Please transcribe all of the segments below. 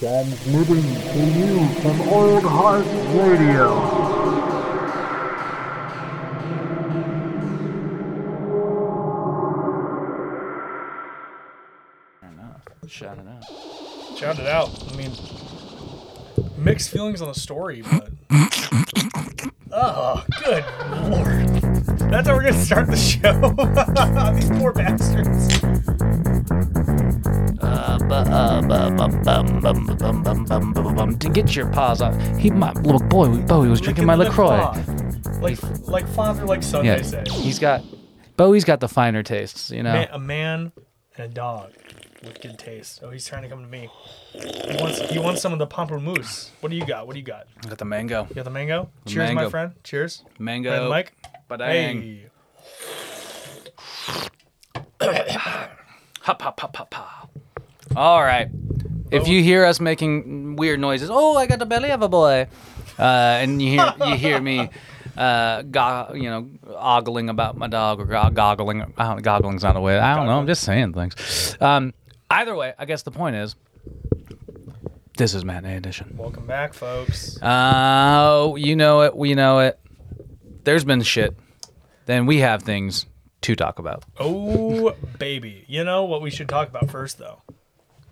Transmitting to you from Old Heart Radio. Shout it out. Shout it out. I mean, mixed feelings on the story, but. Oh, good lord. That's how we're going to start the show. These poor bastards. To get your paws off. He, my little boy, Bowie was drinking my the LaCroix. Like, like father, like son, Yeah, they say. he's got, Bowie's got the finer tastes, you know? Man, a man and a dog with good taste. Oh, he's trying to come to me. He wants, he wants some of the pamplemousse. What do you got? What do you got? I got the mango. You got the mango? Cheers, my mango. friend. Cheers. Mango. Friend Mike. Badang. Hey. Hop, hop, hop, hop, hop. All right. If you hear us making weird noises, oh, I got the belly of a boy, uh, and you hear you hear me, uh, go, you know, ogling about my dog or go- goggling. Uh, goggling's not a way. I don't know. I'm just saying things. Um, either way, I guess the point is, this is matinee edition. Welcome back, folks. Uh, you know it. We know it. There's been shit. Then we have things to talk about. Oh, baby. You know what we should talk about first, though?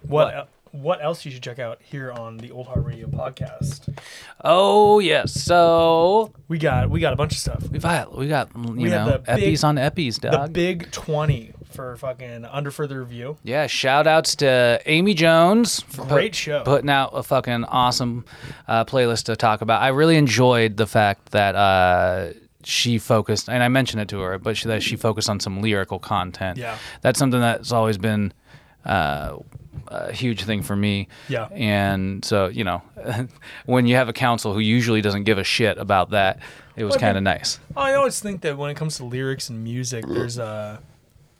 What What? what else you should check out here on the Old Heart Radio podcast? Oh yes. So We got we got a bunch of stuff. we got we got you We know the big- eppies on eppies, The big 20 for fucking under further review. yeah. Shout outs to Amy Jones for put- Great show. putting out a fucking awesome uh, playlist to talk about. I really enjoyed the fact that. Uh, she focused, and I mentioned it to her, but she, that she focused on some lyrical content. Yeah. that's something that's always been uh, a huge thing for me. Yeah. And so, you know, when you have a council who usually doesn't give a shit about that, it was Well, kind of nice. I always think that when it comes to lyrics and music, there's a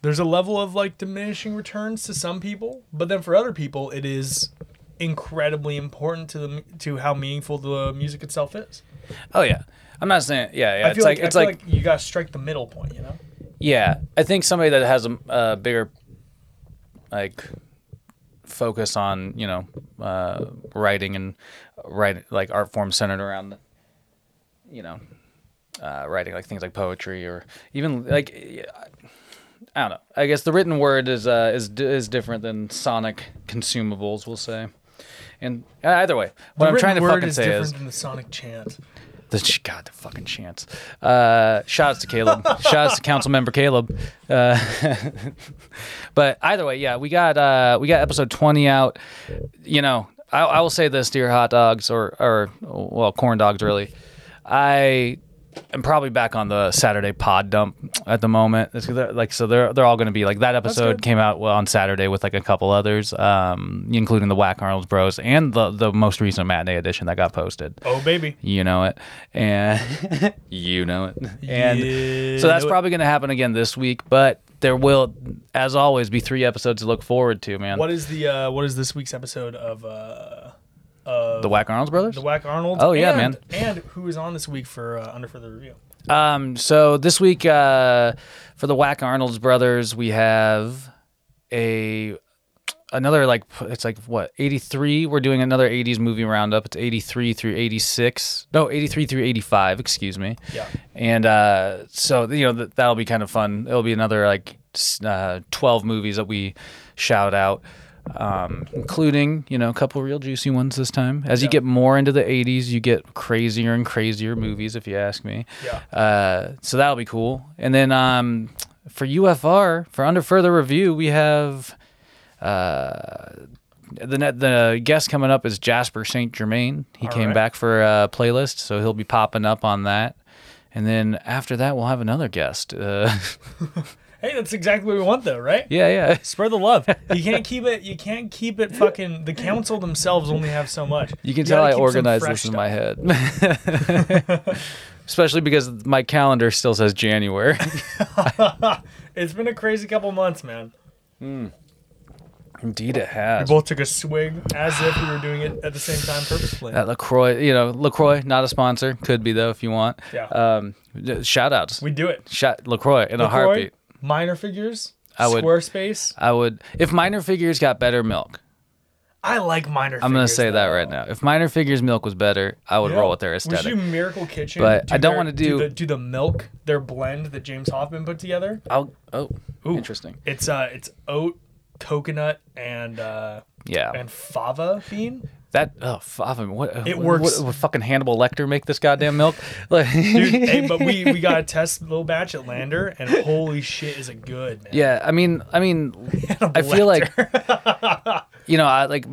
there's a level of like diminishing returns to some people, but then for other people, it is incredibly important to the to how meaningful the music itself is. Oh yeah. I'm not saying yeah, yeah. I it's feel like, like, it's like, like, you gotta strike the middle point, you know. yeah. I think somebody that has a, a bigger like focus on you know uh, writing and writing like art form centered around you know uh, writing like things like poetry or even like I don't know. I guess the written word is uh, is is different than sonic consumables. We'll say. And uh, either way, what The I'm trying to fucking is say different is than the sonic chant. The God, the fucking chance. Uh, shouts to Caleb. shouts to Council Member Caleb. Uh, but either way, yeah, we got uh, we got episode twenty out. You know, I, I will say this, dear hot dogs, or or well, corn dogs, really. I am probably back on the Saturday pod dump at the moment. It's, like so, they're they're all going to be like that episode came out well, on Saturday with like a couple others, um, including the Whack Arnold's Bros and the the most recent matinee edition that got posted. Oh baby. you know it. And you know it. And Yeah, so that's probably going to happen again this week but there will as always be three episodes to look forward to man. What is the uh, what is this week's episode of uh, of the whack arnold's brothers the Whack Arnold? Oh, yeah, and, man. And who is on this week for uh, under further review? um so this week uh for the whack arnold's brothers we have a another like it's like what 83 we're doing another 80s movie roundup it's 83 through 86 no 83 through 85 excuse me Yeah. and uh, so you know th- that'll be kind of fun. It'll be another like uh, twelve movies that we shout out, um, including you know a couple real juicy ones this time. As you get more into the '80s, you get crazier and crazier movies, if you ask me. Yeah. Uh, so that'll be cool. And then um, for UFR, for under further review, we have. Uh, the net, the guest coming up is Jasper Saint Germain. He All came right. back for a playlist, so he'll be popping up on that. And then after that, we'll have another guest. Uh, Hey, that's exactly what we want, though, right? yeah, yeah. Spread the love. You can't keep it. You can't keep it. Fucking the council themselves only have so much. You can tell I organized this in stuff. my head. Especially because my calendar still says January. It's been a crazy couple months, man. Indeed, it has. We both took a swig as if we were doing it at the same time purposefully. At LaCroix, you know, LaCroix, not a sponsor. Could be, though, if you want. Yeah. Um, shout outs. we do it. Shout LaCroix in a heartbeat. Minor figures. I would- Squarespace. I would, if minor figures got better milk, I like minor. I'm gonna Figures, say that though. right now. If Minor Figures milk was better, I would Yeah. roll with their We should aesthetic. do Miracle Kitchen, But I don't their- wanna do- the, do the milk, their blend that James Hoffmann put together. I'll, oh, Ooh. interesting. It's uh, it's oat, coconut, and uh, Yeah, and fava bean. That oh, fuck, what uh, It what- works. What, would fucking Hannibal Lecter make this goddamn milk? Dude, hey, but we we got a test little batch at Lander, and holy shit, is it good, man? yeah, I mean, I mean, I feel like you know, I like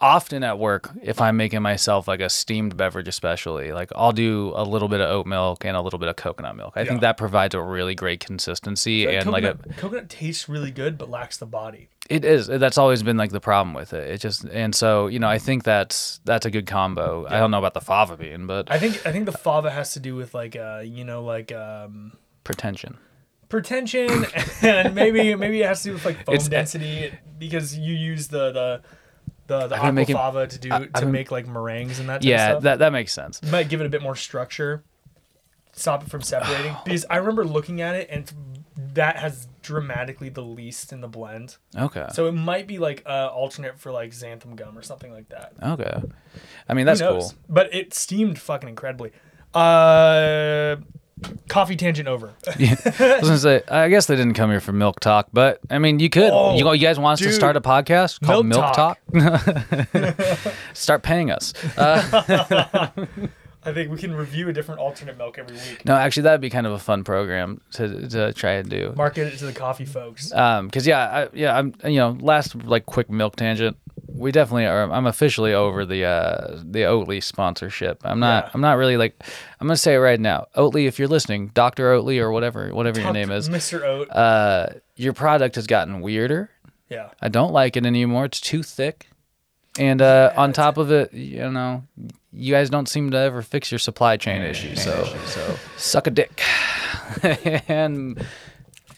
often at work if I'm making myself like a steamed beverage, especially like I'll do a little bit of oat milk and a little bit of coconut milk. I think that provides a really great consistency and like a coconut, coconut tastes really good, but lacks the body. It is. That's always been like the problem with it. It just and so you know I think that's that's a good combo. I don't know about the fava bean, but I think I think the fava has to do with like uh you know like um pretension. pretension and maybe maybe it has to do with like foam It's- density because you use the the the, the I've making- aquafaba to do to been- make like meringues and that. Type Yeah, of stuff. that that makes sense. might give it a bit more structure, stop it from separating. because I remember looking at it and that has dramatically the least in the blend. Okay. So it might be like uh, alternate for like xanthan gum or something like that. okay. I mean that's cool. But it steamed fucking incredibly. Uh, coffee tangent over. I was gonna say I guess they didn't come here for milk talk, but I mean you could. Oh, you, you guys want us to start a podcast called Milk Milk, Talk? start paying us. Uh, I think we can review a different alternate milk every week. no, actually that'd be kind of a fun program to to try and do. Market it to the coffee folks. Um, cause yeah, I, yeah, I'm you know last like quick milk tangent. We definitely are. I'm officially over the uh the Oatly sponsorship. I'm not. Yeah. I'm not really like. I'm gonna say it right now. Oatly, if you're listening, Doctor Oatly or whatever whatever your name is, Mr. Oat. uh, your product has gotten weirder. yeah. I don't like it anymore. It's too thick. And uh, on top of it, you know, you guys don't seem to ever fix your supply chain issues. So, so suck a dick. and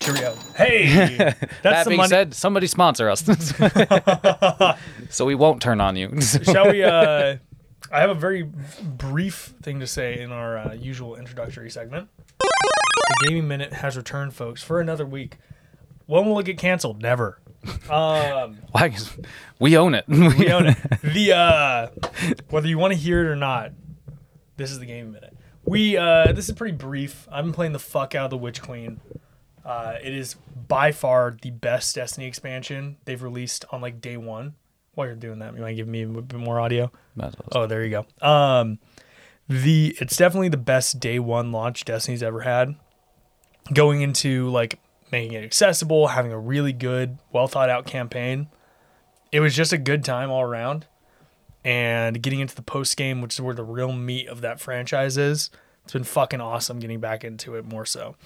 Cheerio. Hey, that's that being money. said, somebody sponsor us, so we won't turn on you. Shall we? Uh, I have a very brief thing to say in our uh, usual introductory segment. The gaming minute has returned, folks, for another week. When will it get canceled? Never. Um, Why? 'Cause we own it. we own it. The uh, whether you want to hear it or not, this is the gaming minute. We uh, this is pretty brief. I've been playing the fuck out of the Witch Queen. Uh, it is by far the best Destiny expansion they've released on like day one. While you're doing that, you want to give me a bit more audio? Well. Oh, there you go. Um, the it's definitely the best day one launch Destiny's ever had. Going into like making it accessible, having a really good, well thought out campaign. It was just a good time all around. And getting into the post game, which is where the real meat of that franchise is, it's been fucking awesome getting back into it more so.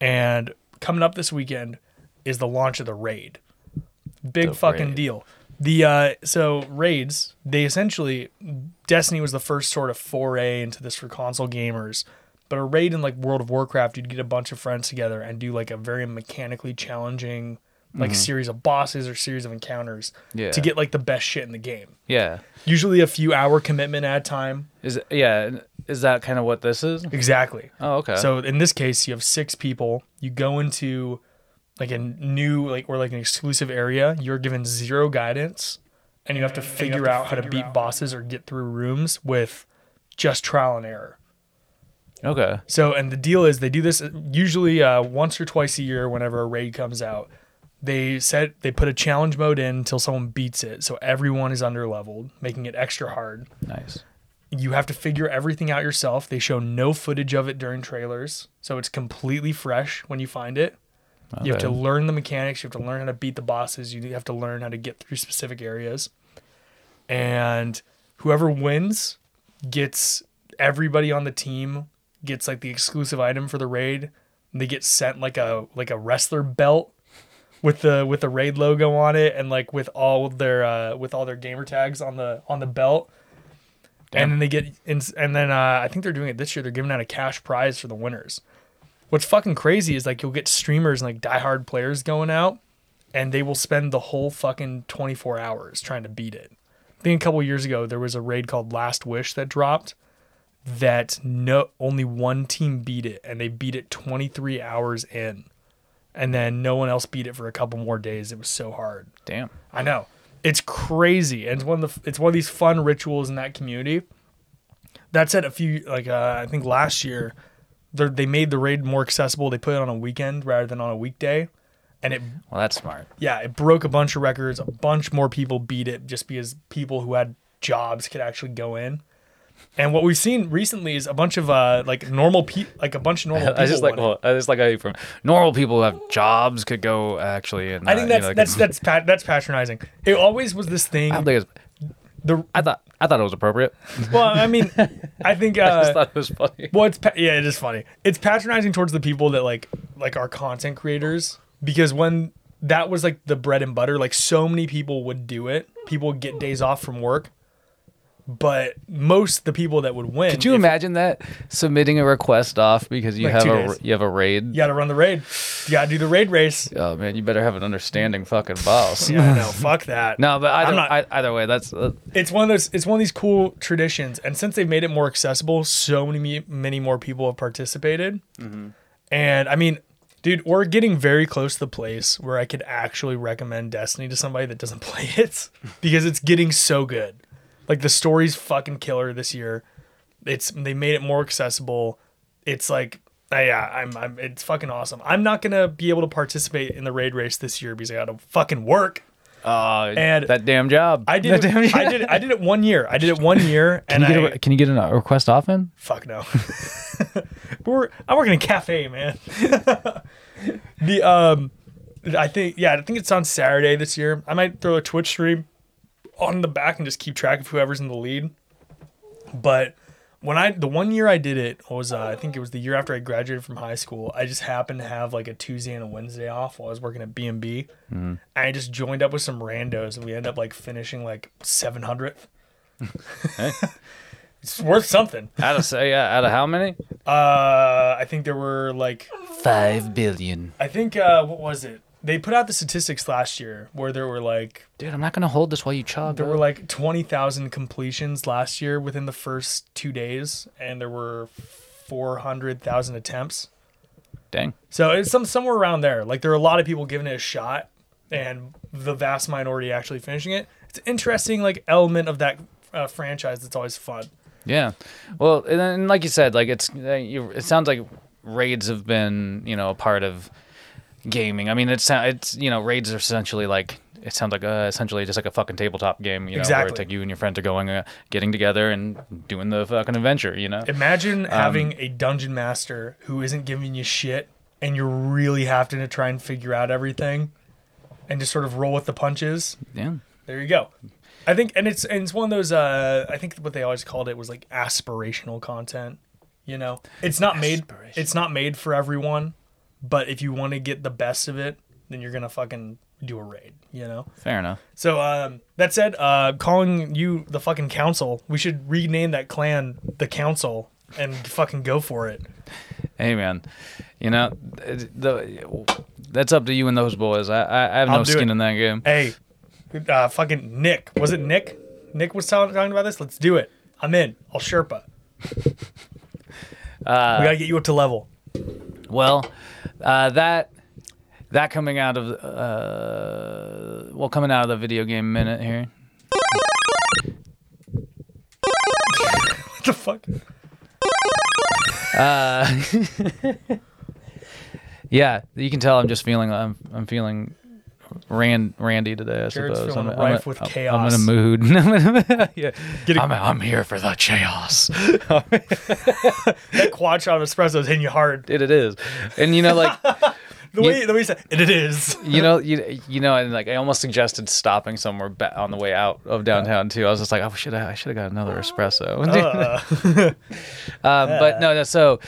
And coming up this weekend is the launch of the raid. Big The fucking Raid. deal. The uh so raids, they essentially Destiny was the first sort of foray into this for console gamers. But a raid in like World of Warcraft, you'd get a bunch of friends together and do like a very mechanically challenging like series of bosses or series of encounters Mm-hmm. Yeah. to get like the best shit in the game. Yeah. Usually a few hour commitment at a time. Is yeah. Is that kind of what this is? Exactly. Oh, okay. So in this case, you have six people. You go into like a new like or like an exclusive area. You're given zero guidance, and you have to figure out how to beat bosses or get through rooms with just trial and error. okay. So and the deal is they do this usually uh, once or twice a year whenever a raid comes out. They set they put a challenge mode in until someone beats it, so everyone is under leveled, making it extra hard. Nice. You have to figure everything out yourself. They show no footage of it during trailers, so it's completely fresh when you find it. You have to learn the mechanics. You have to learn how to beat the bosses. You have to learn how to get through specific areas. And whoever wins gets everybody on the team gets like the exclusive item for the raid. They get sent like a like a wrestler belt with the with the raid logo on it and like with all their uh with all their gamer tags on the on the belt. Damn. And then they get and, and then uh, I think they're doing it this year. They're giving out a cash prize for the winners. What's fucking crazy is like you'll get streamers and like diehard players going out, and they will spend the whole fucking 24 hours trying to beat it. I think a couple years ago there was a raid called Last Wish that dropped, that no only one team beat it, and they beat it 23 hours in, and then no one else beat it for a couple more days. It was so hard. Damn. I know. It's crazy, and it's one of the it's one of these fun rituals in that community. That said, a few like uh, I think last year, they they made the raid more accessible. They put it on a weekend rather than on a weekday, and it Well, that's smart. yeah it broke a bunch of records. A bunch more people beat it just because people who had jobs could actually go in. And what we've seen recently is a bunch of uh like normal people, like a bunch of normal people. I just like well, I just like you from normal people who have jobs could go actually and I uh, think you that's know, that's that's pat, that's patronizing. It always was this thing. I don't think it's, The I thought I thought it was appropriate. well, I mean, I think I just uh, thought it was funny. well, it's pa- yeah, it is funny. It's patronizing towards the people that like like our content creators because when that was like the bread and butter, like so many people would do it. People would get days off from work, but most the people that would win. Could you if- imagine that submitting a request off because you Like have a days. you have a raid? You got to run the raid. You got to do the raid race. Oh man, you better have an understanding fucking boss. Yeah, no, fuck that. No, but either, I'm not- I, either way, that's uh, it's one of those it's one of these cool traditions and since they've made it more accessible so many many more people have participated and i mean dude we're getting very close to the place where i could actually recommend destiny to somebody that doesn't play it because it's getting so good like the story's fucking killer this year it's they made it more accessible it's like uh, yeah i'm i'm it's fucking awesome i'm not gonna be able to participate in the raid race this year because i gotta fucking work uh, And that damn job. I did. It, job. I did. It, I did it one year. I did it one year, and Can you, get a, can you get a request off in? fuck no. We're I work in a cafe, man. the um, I think yeah, I think it's on Saturday this year. I might throw a Twitch stream on the back and just keep track of whoever's in the lead. But when I the one year I did it was uh, I think it was the year after I graduated from high school. I just happened to have like a Tuesday and a Wednesday off while I was working at B and B. And I just joined up with some randos, and we ended up like finishing like seven hundredth. it's worth something. Out of say yeah, out of how many? Uh, I think there were like Five billion. I think uh, what was it? They put out the statistics last year where there were like Dude, I'm not gonna hold this while you chug. there bro. were like twenty thousand completions last year within the first two days, and there were four hundred thousand attempts. Dang. So it's some somewhere around there. Like there are a lot of people giving it a shot, and the vast minority actually finishing it. It's an interesting like element of that uh, franchise that's always fun. Yeah. Well, and, then, like you said, like it's uh, you, it sounds like raids have been you know a part of gaming. I mean, it's it's you know raids are essentially like it sounds like uh, essentially just like a fucking tabletop game. You know, where Exactly. it's like you and your friends are going, uh, getting together and doing the fucking adventure. You know. Imagine having a dungeon master who isn't giving you shit, and you're really having to try and figure out everything, and just sort of roll with the punches. yeah. There you go. I think, and it's and it's one of those. Uh, I think what they always called it was like aspirational content. You know, it's not made. It's not made for everyone, but if you want to get the best of it, then you're gonna fucking do a raid. You know. Fair enough. So um, that said, uh, calling you the fucking council, we should rename that clan the council and fucking go for it. Hey man, you know the that's up to you and those boys. I I, I have I'll no skin it. in that game. Hey, uh, fucking Nick, was it Nick? Nick was talking talking about this. Let's do it. I'm in. I'll Sherpa. Uh, we gotta get you up to level. Well, uh, that that coming out of uh, well coming out of the video game minute here. What the fuck? Yeah, you can tell I'm just feeling I'm I'm feeling ran randy today. I Jared's suppose feeling I'm, rife I'm, with I'm- chaos. I'm in a mood. yeah, Get a- I'm, I'm here for the chaos. That quad shot of espresso is hitting you hard. it, it is, and you know like. The You- way the way you said it, it is. you know, you you know, and like I almost suggested stopping somewhere on the way out of downtown too. I was just like, oh, should I I should have got another espresso. Uh, um, but no, no, so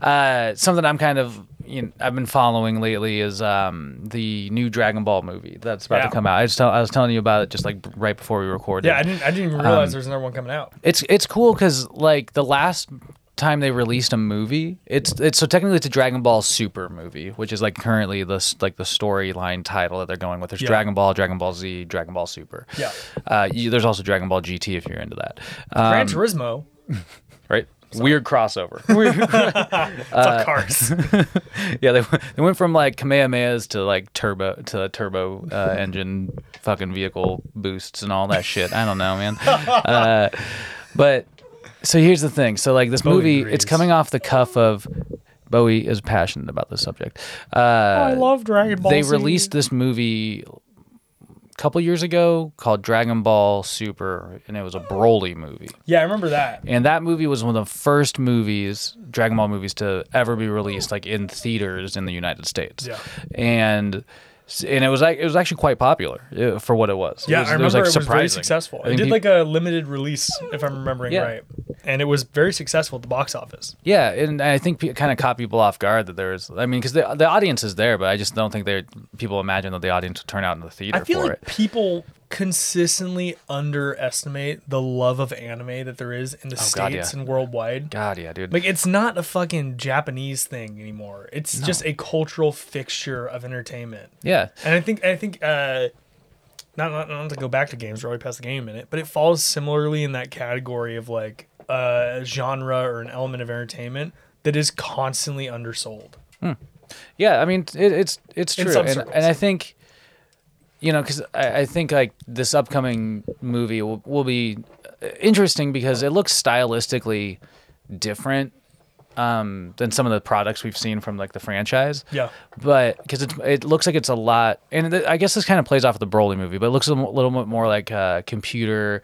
uh, something I'm kind of you know, I've been following lately is um, the new Dragon Ball movie that's about Yeah. to come out. I just tell, I was telling you about it just like right before we recorded. yeah, I didn't I didn't even realize Um, there was another one coming out. It's it's cool because like the last time they released a movie, it's it's so technically it's a Dragon Ball Super movie, which is like currently the s- like the storyline title that they're going with. There's Yeah. Dragon Ball, Dragon Ball Z, Dragon Ball Super. Yeah. Uh, you, there's also Dragon Ball GT if you're into that. Gran Um, Turismo. right? weird crossover. Fuck cars. yeah, they they went from like Kamehamehas to like turbo to turbo uh, engine fucking vehicle boosts and all that shit. I don't know, man. Uh, but so here's the thing. So like this Bowie movie, agrees. it's coming off the cuff of Bowie is passionate about this subject. Uh, I love Dragon Ball they Z. released this movie couple years ago called Dragon Ball Super, and it was a Broly movie. Yeah, I remember that. And that movie was one of the first movies, Dragon Ball movies, to ever be released like in theaters in the United States. Yeah. And and it was like it was actually quite popular uh, for what it was. It Yeah, was, I it was, remember like, it was very successful. It did peop- like a limited release, if I'm remembering Yeah. right, and it was very successful at the box office. Yeah, and I think it kind of caught people off guard that there was. I mean, because the the audience is there, but I just don't think they people imagine that the audience would turn out in the theater I feel for like it. people consistently underestimate the love of anime that there is in the Oh, God, states yeah. and worldwide. God, yeah, dude. Like it's not a fucking Japanese thing anymore. It's just a cultural fixture of entertainment. yeah, And I think I think uh not, not not to go back to games, we're already past the game a minute, but it falls similarly in that category of like a genre or an element of entertainment that is constantly undersold. Yeah, I mean it, it's it's true, and, and I think you know because I, I think like this upcoming movie will, will be interesting because it looks stylistically different um, than some of the products we've seen from like the franchise. Yeah. but because it it looks like it's a lot, and th- I guess this kind of plays off of the Broly movie, but it looks a little bit more like uh, computer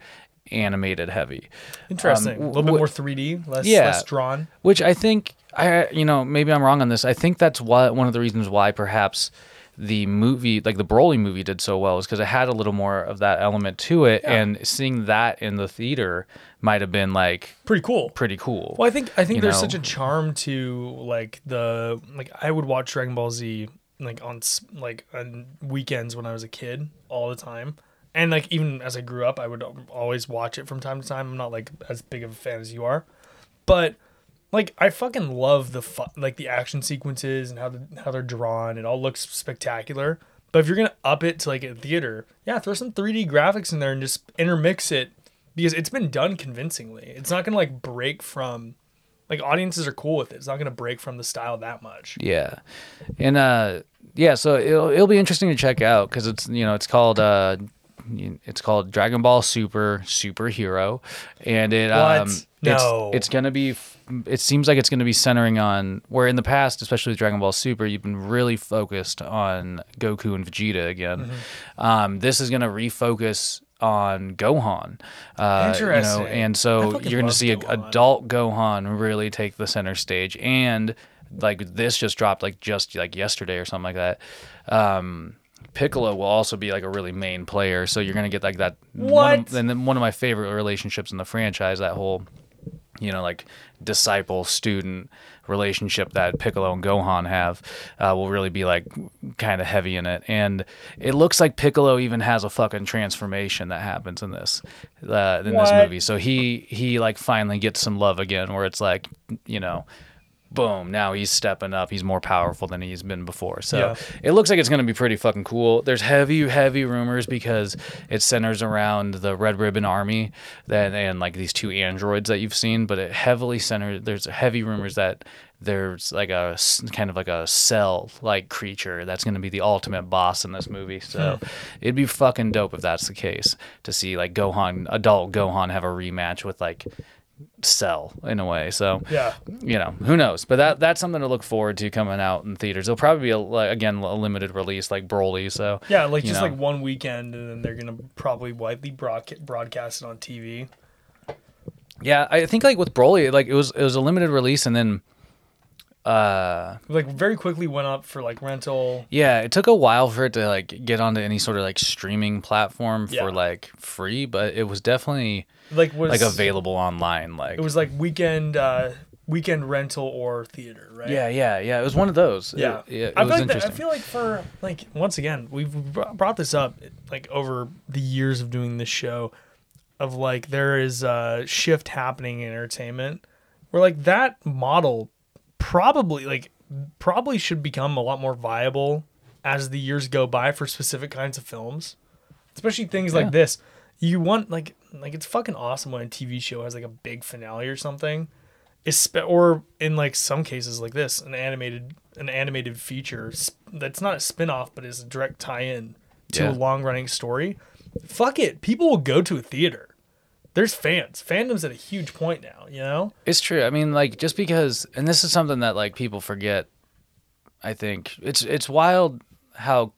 animated heavy. Interesting. Um, a little bit wh- more 3D, less Yeah. less drawn. which I think I you know maybe I'm wrong on this. I think that's why one of the reasons why perhaps the movie like the Broly movie did so well is because it had a little more of that element to it, and seeing that in the theater might have been like Pretty cool. pretty cool. Well, I think I think there's know? such a charm to like the like I would watch Dragon Ball Z like on s- like on weekends when I was a kid all the time, and like even as I grew up, I would always watch it from time to time. I'm not like as big of a fan as you are, but like I fucking love the fu- like the action sequences and how the, how they're drawn. It all looks spectacular. But if you're gonna up it to like a theater, yeah, throw some 3D graphics in there and just intermix it because it's been done convincingly. It's not gonna like break from like audiences are cool with it. It's not gonna break from the style that much. Yeah, and uh, yeah, so it'll it'll be interesting to check out because it's you know it's called uh, it's called Dragon Ball Super Superhero, and it What? um it's, No. it's gonna be it seems like it's gonna be centering on where in the past, especially with Dragon Ball Super, you've been really focused on Goku and Vegeta again. Mm-hmm. Um, this is gonna refocus on Gohan. Uh, You know, and so you're gonna love see a, adult Gohan really take the center stage and like this just dropped like just like yesterday or something like that. Um, Piccolo will also be like a really main player, so you're gonna get like that. One What? of, and then one of my favorite relationships in the franchise, that whole, you know, like disciple student relationship that Piccolo and Gohan have, uh, will really be like kind of heavy in it. And it looks like Piccolo even has a fucking transformation that happens in this, uh, in this movie. So he he like finally gets some love again, where it's like, you know boom, now he's stepping up. He's more powerful than he's been before. So Yeah. it looks like it's going to be pretty fucking cool. There's heavy, heavy rumors because it centers around the Red Ribbon Army that, and like these two androids that you've seen, but it heavily centered, there's heavy rumors that there's like a kind of like a cell like creature that's going to be the ultimate boss in this movie. So hmm. it'd be fucking dope if that's the case to see like Gohan, adult Gohan have a rematch with like Cell in a way. So Yeah. you know, who knows? But that that's something to look forward to coming out in theaters. It'll probably be a, like, again a limited release like Broly. So Yeah, like just know. like one weekend, and then they're gonna probably widely broadca- broadcast it on TV. yeah, I think like with Broly, like it was it was a limited release, and then uh Like very quickly went up for like rental. yeah, it took a while for it to like get onto any sort of like streaming platform Yeah. for like free, but it was definitely Like was like available online. Like It was like weekend uh weekend rental or theater, right? yeah, yeah, yeah. It was one of those. It- Yeah, it, I feel like that, I feel like for like once again we've brought this up like over the years of doing this show, of like there is a shift happening in entertainment, where like that model probably like probably should become a lot more viable as the years go by for specific kinds of films, especially things Yeah. like this. You want like like it's fucking awesome when a TV show has like a big finale or something or in like some cases like this, an animated an animated feature that's not a spin-off but is a direct tie-in to Yeah. a long-running story. Fuck it, people will go to a theater. There's fans. Fandom's at a huge point now, you know? It's true. I mean, like just because, and this is something that like people forget. I think it's it's wild how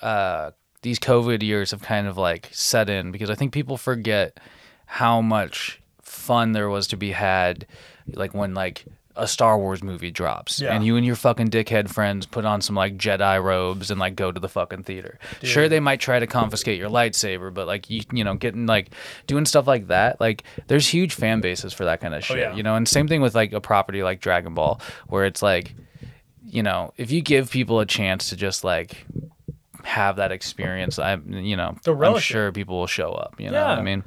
uh, these COVID years have kind of like set in because I think people forget how much fun there was to be had, like when like a Star Wars movie drops Yeah. and you and your fucking dickhead friends put on some like Jedi robes and like go to the fucking theater. Sure, they might try to confiscate your lightsaber, but like you you know getting like doing stuff like that, like there's huge fan bases for that kind of oh, shit. yeah. You know, and same thing with like a property like Dragon Ball, where it's like, you know, if you give people a chance to just like have that experience, I you know, They'll I'm relish it. sure people will show up. You know what I mean?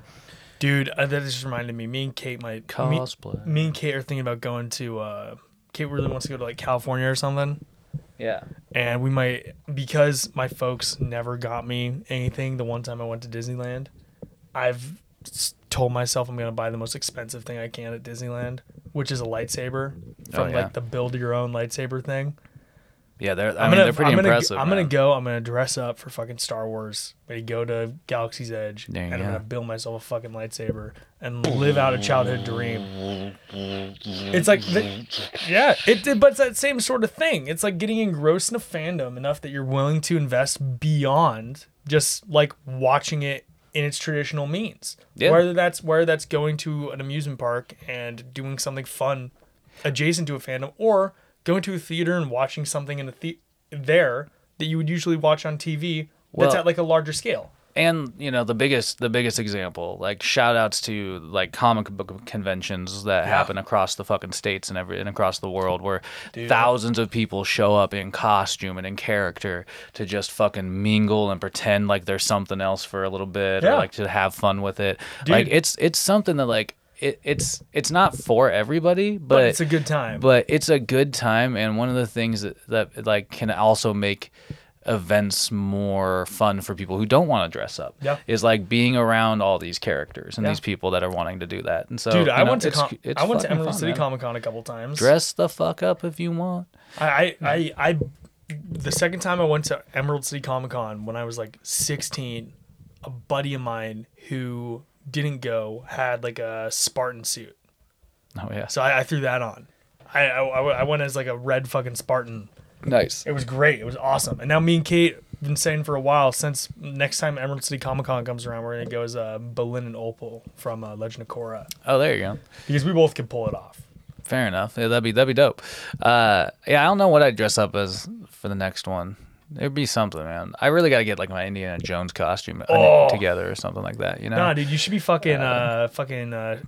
Dude, uh, that just reminded me. Me and Kate might me, Cosplay. me and Kate are thinking about going to uh Kate really wants to go to like California or something. Yeah. and we might because my folks never got me anything the one time I went to Disneyland. I've s- told myself I'm gonna buy the most expensive thing I can at Disneyland, which is a lightsaber from Oh, yeah. like the build your own lightsaber thing. Yeah, they're. I I'm mean, gonna, they're pretty I'm gonna, impressive. I'm gonna go. I'm gonna dress up for fucking Star Wars. I'm gonna go to Galaxy's Edge, you and I'm gonna build myself a fucking lightsaber and live out a childhood dream. It's like, the, yeah, it but it's that same sort of thing. It's like getting engrossed in a fandom enough that you're willing to invest beyond just like watching it in its traditional means. Yeah. Whether that's whether that's going to an amusement park and doing something fun adjacent to a fandom, or going to a theater and watching something in a the- there that you would usually watch on TV that's Well- at like a larger scale. and you know the biggest the biggest example like shout outs to like comic book conventions that happen across the fucking states and every and across the world where thousands of people show up in costume and in character to just fucking mingle and pretend like there's something else for a little bit Yeah. or like to have fun with it like it's it's something that like it, it's it's not for everybody but, But it's a good time. but it's a good time and one of the things that, that like can also make events more fun for people who don't want to dress up Yeah. is like being around all these characters and Yeah. these people that are wanting to do that and so Dude, I know, went to it's- com- it's I went to Emerald fun, City. Comic Con a couple times. dress the fuck up if you want I, I, I, I, the second time I went to Emerald City Comic Con when I was like 16, a buddy of mine who didn't go had like a Spartan suit. oh yeah So I, I threw that on. I, I, I went as like a red fucking Spartan. nice It was great. It was awesome. And now me and Kate been saying for a while since next time Emerald City Comic Con comes around, we're gonna go as uh, Bolin and Opal from uh, Legend of Korra oh there you go because we both can pull it off. fair enough yeah, that'd be that'd be dope uh yeah i don't know what i'd dress up as for the next one It'd be something, man. I really got to get like my Indiana Jones costume uh, Oh. together or something like that. You know? Nah, dude, you should be fucking uh, fucking uh,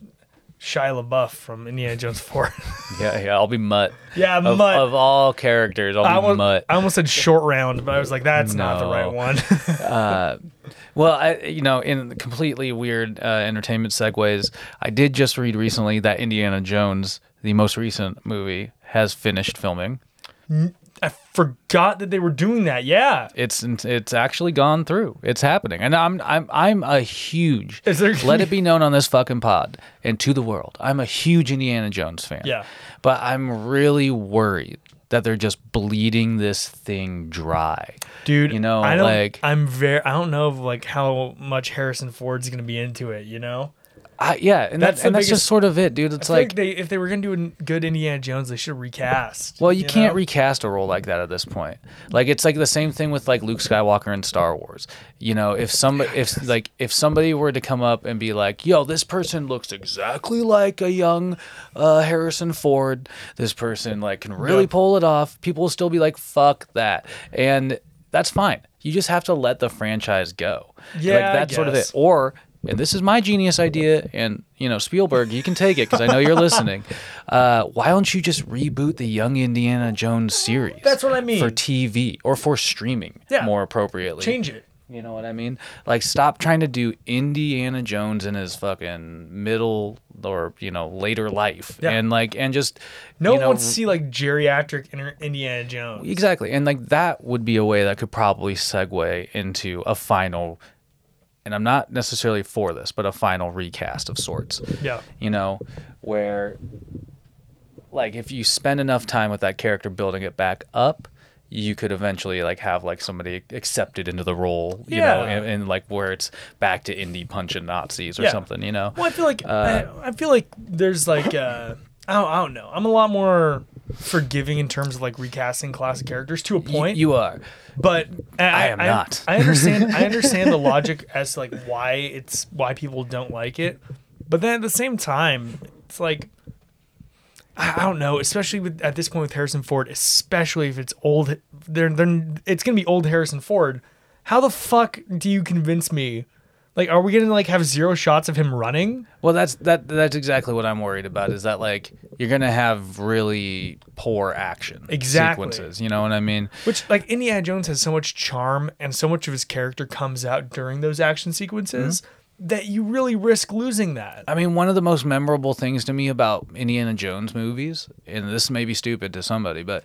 Shia LaBeouf from Indiana Jones 4. Yeah, yeah. I'll be Mutt. yeah, Of, Mutt. of all characters, I'll I, be almost, Mutt. I almost said short round, but I was like, that's not the No. right one. Well, I, you know, in completely weird uh, entertainment segues, I did just read recently that Indiana Jones, the most recent movie, has finished filming. I forgot that they were doing that. Yeah. It's it's actually gone through. It's happening, and I'm I'm I'm a huge. There- let it be known on this fucking pod and to the world. I'm a huge Indiana Jones fan. Yeah. but I'm really worried that they're just bleeding this thing dry. Dude, You know, I don't, like- I'm very, I don't know like how much Harrison Ford's gonna be into it. You know, I, yeah, and That's the and that's just sort of it, dude. It's like like they, if they were gonna do a good Indiana Jones, they should recast. Well, you, can't know? recast a role like that at this point. Like it's like the same thing with like Luke Skywalker in Star Wars. You know, if somebody if like if somebody were to come up and be like, "Yo, this person looks exactly like a young uh, Harrison Ford. This person like can really Yeah. pull it off." People will still be like, "Fuck that." And that's fine. You just have to let the franchise go. Yeah, like that's sort of it. Or this is my genius idea, and you know Spielberg, you can take it because I know you're listening. Uh, why don't you just reboot the Young Indiana Jones series? That's what I mean. for TV or for streaming, Yeah. more appropriately. change it. You know what I mean? Like, stop trying to do Indiana Jones in his fucking middle or you know later life, Yeah. and like and just No one know, wants to see like geriatric Indiana Jones. Exactly. And like that would be a way that could probably segue into a final and I'm not necessarily for this, but a final recast of sorts. Yeah. You know, where like if you spend enough time with that character building it back up, you could eventually like have like somebody accepted into the role, you know, and, and like where it's back to Indy punching Nazis or Yeah. something, you know. Well, I feel like Uh, I, I feel like there's like uh, I don't, I don't know. I'm a lot more forgiving in terms of like recasting classic characters to a point. you are. but I, I am not. I understand. I understand the logic as to like why it's why people don't like it, but then at the same time, it's like I, I don't know. Especially with at this point with Harrison Ford, especially if it's old, they're, they're it's gonna be old Harrison Ford. How the fuck do you convince me? Like, are we gonna like have zero shots of him running? Well, that's that. That's exactly what I'm worried about. Is that like you're gonna have really poor action Exactly. sequences? You know what I mean? Which like Indiana Jones has so much charm and so much of his character comes out during those action sequences mm-hmm. that you really risk losing that. I mean, one of the most memorable things to me about Indiana Jones movies, and this may be stupid to somebody, but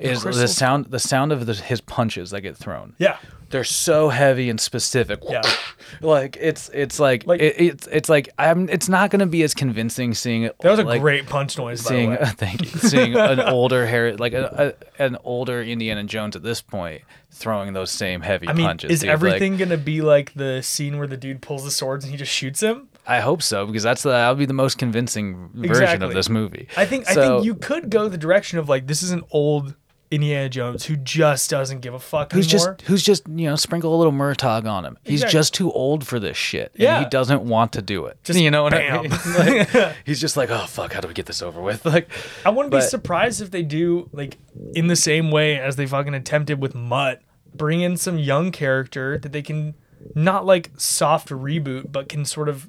is the crystals? sound the sound of the, his punches that get thrown. Yeah. They're so heavy and specific. Yeah. like it's it's like, Like- it, it's it's like I'm. It's not gonna be as convincing seeing it. That was a like, great punch noise, by seeing the way. thank you seeing an older hair like a, a, an older Indiana Jones at this point throwing those same heavy I mean, punches. is dude. Like, everything gonna be like the scene where the dude pulls the swords and he just shoots him? I hope so because that's the that would be the most convincing version Exactly. of this movie. I think I think you could go the direction of like this is an old Indiana Jones who just doesn't give a fuck who's anymore. just who's just you know sprinkle a little Murtaugh on him. He's Exactly. just too old for this shit. and Yeah. he doesn't want to do it. Just you know what I bam. mean? Like, he's just like, oh fuck, how do we get this over with? Like, I wouldn't be but- surprised if they do like in the same way as they fucking attempted with Mutt, bring in some young character that they can not like soft reboot, but can sort of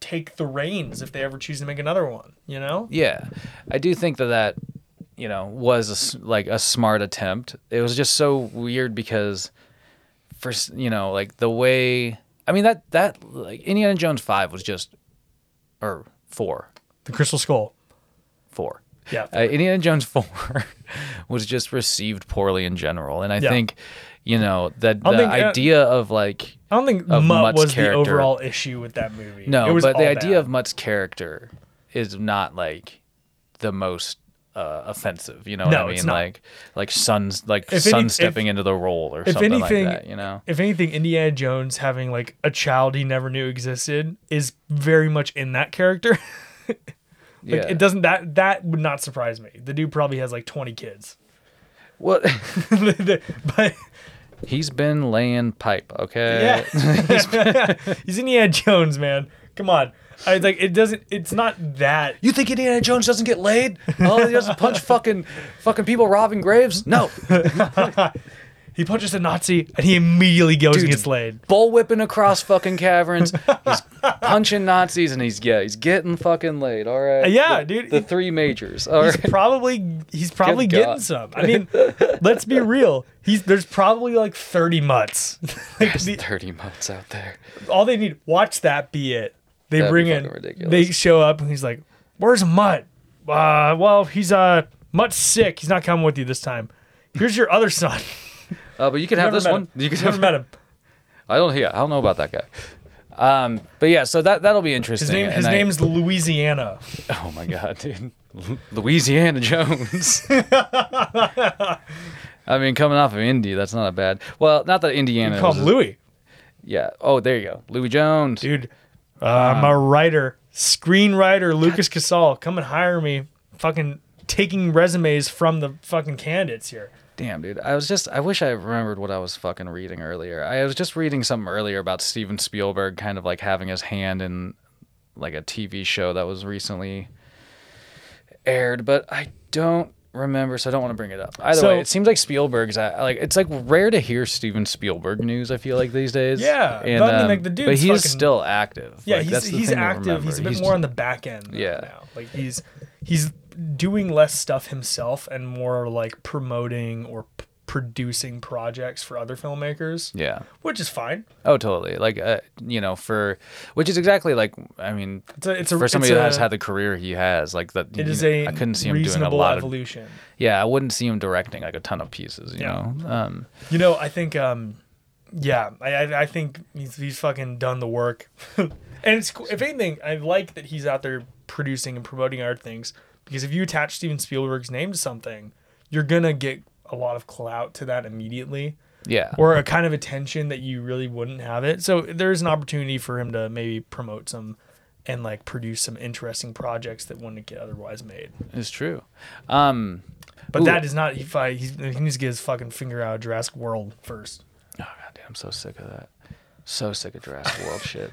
take the reins if they ever choose to make another one. You know? yeah, I do think that that you know was a like a smart attempt. It was just so weird because for you know like the way I mean that that like Indiana Jones five was just or four The Crystal Skull. four. Yeah. uh, Indiana Jones 4 was just received poorly in general. And I Yeah. think, you know, that the think, uh, idea of like, I don't think Mutt Mutt's was character. the overall issue with that movie. no, but the idea bad. of Mutt's character is not like the most uh, offensive. You know what No, I mean? it's not. Like, like sons, like If son any- stepping into the role or if something anything- like that, you know? if anything, Indiana Jones having like a child he never knew existed is very much in that character. like yeah. it doesn't that that would not surprise me. The dude probably has like twenty kids. Well, but he's been laying pipe, okay? yeah, he's Indiana Jones, man. Come on, I like it doesn't. It's not that. You think Indiana Jones doesn't get laid? Oh, he doesn't punch fucking fucking people robbing graves? No. He punches a Nazi and he immediately goes and gets laid. bull whipping across fucking caverns. He's punching Nazis and he's yeah, he's getting fucking laid. All right. Yeah, The- dude. The three majors. All He's right. probably he's probably Good getting God. some. I mean, let's be real. He's there's probably like thirty mutts. like There's the, thirty months out there. all they need watch that be it. They That'd bring in ridiculous. they show up and he's like, "Where's Mutt? Uh, well, he's uh Mutt's sick. He's not coming with you this time. Here's your other son. Uh, but you can have this one. him. You can Never have. met him. I don't. hear. I don't know about that guy. Um, but yeah, so that that'll be interesting. His name and his I- name's Louisiana. Oh my god, dude. Louisiana Jones. I mean, coming off of Indy, that's not bad. Well, not that Indiana. Call is- him Louis, Yeah. Oh, there you go. Louis Jones. dude. Uh, I'm a writer, screenwriter. Lucas Casal, come and hire me. Fucking taking resumes from the fucking candidates here. Damn, dude. I was just. I wish I remembered what I was fucking reading earlier. I was just reading something earlier about Steven Spielberg kind of like having his hand in like a TV show that was recently aired, but I don't remember, so I don't want to bring it up. Either So- way, it seems like Spielberg's at, like it's like rare to hear Steven Spielberg news. I feel like these days. Yeah, and, but I mean, um, like, the but he's fucking- still active. Yeah, Like, he's he's active. He's a bit He's more on the back end Yeah. now. Like he's he's doing less stuff himself and more like promoting or p- producing projects for other filmmakers, Yeah. which is fine. Oh, totally. Like, uh, you know, for which is exactly like I mean, It's a it's a for somebody that has had the career he has, like that. It is know, a I couldn't see him doing a lot of. evolution. Yeah, I wouldn't see him directing like a ton of pieces. You Yeah. know. Um, You know, I think, um, yeah, I, I, I think he's, he's fucking done the work. and it's cool. If anything, I like that he's out there producing and promoting art things. because if you attach Steven Spielberg's name to something, you're gonna get a lot of clout to that immediately, Yeah. or a kind of attention that you really wouldn't have it. So there's an opportunity for him to maybe promote some and like produce some interesting projects that wouldn't get otherwise made. it's true. Um, But Ooh. that is not. He, fi- he's, he needs to get his fucking finger out of Jurassic World first. Oh god damn, I'm so sick of that. So sick of Jurassic World shit.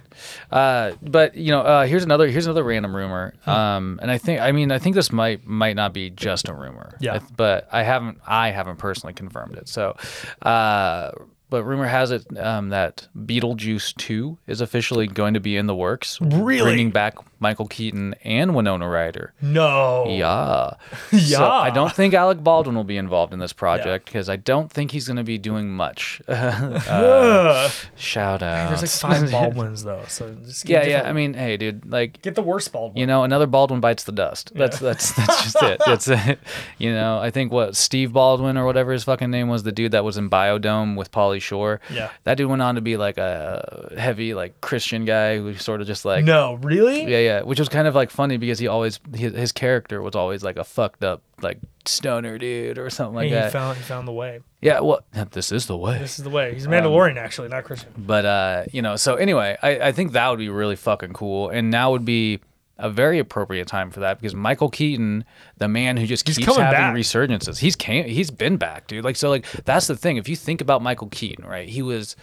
Uh, but you know, uh, here's another here's another random rumor. Hmm. Um, and I think I mean I think this might might not be just a rumor. Yeah. But I haven't I haven't personally confirmed it. So, uh, but rumor has it um, that Beetlejuice 2 is officially going to be in the works. Really? Bringing back Michael Keaton and Winona Ryder. No. Yeah. Yeah. So I don't think Alec Baldwin will be involved in this project because I don't think he's going to be doing much. uh, shout out. There's like five Baldwins though, so just get yeah, yeah. I mean, hey, dude, like get the worst Baldwin. you know, another Baldwin bites the dust. That's that's that's just it. That's it. You know, I think what Steve Baldwin or whatever his fucking name was, the dude that was in Biodome with Pauly Shore. Yeah. That dude went on to be like a heavy like Christian guy who sort of just like no, really? yeah, yeah, which was kind of like funny because he always his, his character was always like a fucked up like stoner dude or something like he that. found he found the way. yeah, well, this is the way. This is the way. Um, He's a Mandalorian, actually, not Christian. But uh, you know, so anyway, I, I think that would be really fucking cool, and now would be a very appropriate time for that because Michael Keaton, the man who just He's keeps coming having back. resurgences, he's came, he's been back, dude. Like so, like that's the thing. If you think about Michael Keaton, right? He was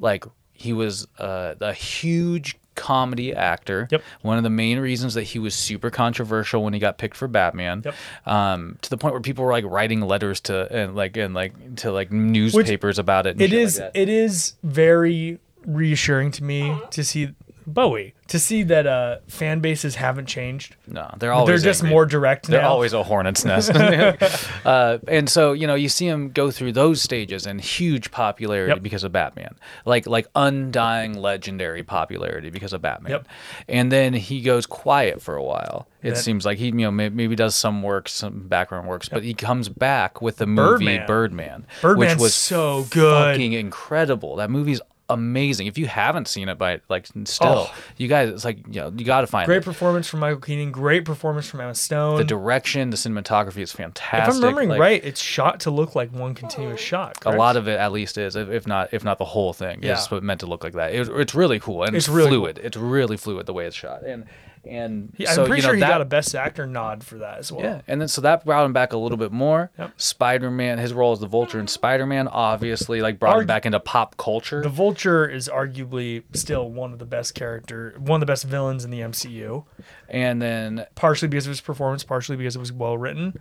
like he was uh, a huge comedy actor. Yep. One of the main reasons that he was super controversial when he got picked for Batman. Yep. Um, to the point where people were like writing letters to and like and like to like newspapers about it. And It like is that. it is very reassuring to me to see Bowie to see that uh, fan bases haven't changed. No, they're always They're just angry. more direct now. They're now. always a hornet's nest. uh, and so you know you see him go through those stages and huge popularity Yep. because of Batman, like like undying legendary popularity because of Batman. Yep. And then he goes quiet for a while. It That- seems like he you know may- maybe does some work, some background works, but he comes back with the movie Birdman. Birdman, Birdman's which was so good. fucking incredible. That movie's amazing. If you haven't seen it by like still, Oh. you guys, it's like you know you got to find it. Great it. performance from Michael Keaton. Great performance from Emma Stone. The direction, the cinematography is fantastic. if. I'm remembering Like, right, it's shot to look like one continuous shot. a lot of it at least is, if not if not the whole thing, Yeah. is meant to look like that. It, it's really cool and It's it's, really fluid. It's really fluid the way it's shot, and and He- I'm so pretty you know sure he that, got a Best Actor nod for that as well. Yeah, and then so that brought him back a little bit more. Yep. Spider Man, his role as the Vulture in Spider Man, obviously like brought him back into pop culture. The Vulture is arguably still one of the best character, one of the best villains in the MCU. and then Partially because of his performance, partially because it was well written.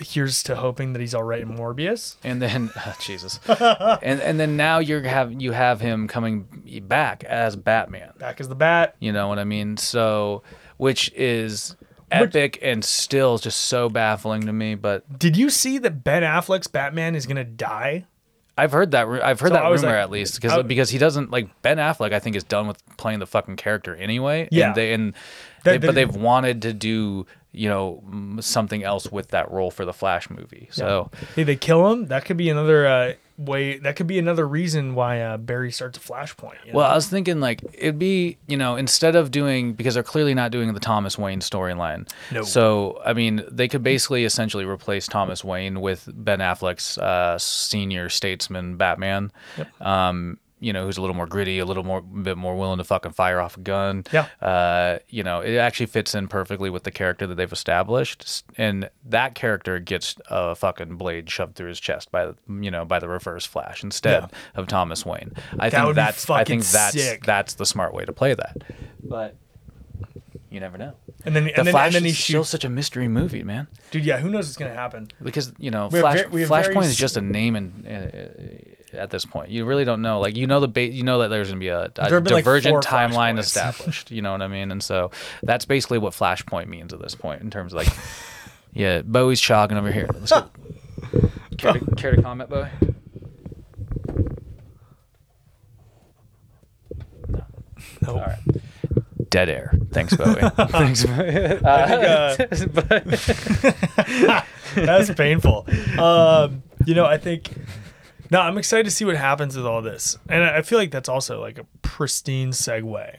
Here's to hoping that he's all right in Morbius. and then ah, Jesus, and and then now you're have you have him coming back as Batman. Back as the Bat. You know what I mean? So, which is epic and still just so baffling to me. But Did you see that Ben Affleck's Batman is gonna die? I've heard that. I've heard So that rumor like- at least because because he doesn't like Ben Affleck. I think is done with playing the fucking character anyway. Yeah. And they and they, but they've wanted to do you know something else with that role for the Flash movie. So Hey, they kill him. That could be another uh, way. That could be another reason why uh, Barry starts a Flashpoint. you well, know? I was thinking like it'd be you know instead of doing because they're clearly not doing the Thomas Wayne storyline. No. So I mean they could basically essentially replace Thomas Wayne with Ben Affleck's uh, senior statesman Batman. Um, you know, who's a little more gritty, a little more bit more willing to fucking fire off a gun. Yeah. Uh, you know, it actually fits in perfectly with the character that they've established, and that character gets a fucking blade shoved through his chest by the you know by the Reverse Flash instead Yeah. of Thomas Wayne. I That think that's I think that's sick. that's the smart way to play that. But you never know. and then The and then, Flash and then he is still such a mystery movie, man. Dude, yeah, who knows what's gonna happen? Because you know, Flash we very Flashpoint is just a name and. Uh, at this point, you really don't know. Like you know the ba- you know that there's gonna be a, a There have been, like, divergent timeline established. You know what I mean? And so that's basically what Flashpoint means at this point in terms of like, yeah, Bowie's chogging over here. Let's go. care, to, care to comment, Bowie? No. All right. Dead air. Thanks, Bowie. Thanks, Bowie. uh, But- That's painful. Um, you know, I think. No, I'm excited to see what happens with all this, and I feel like that's also like a pristine segue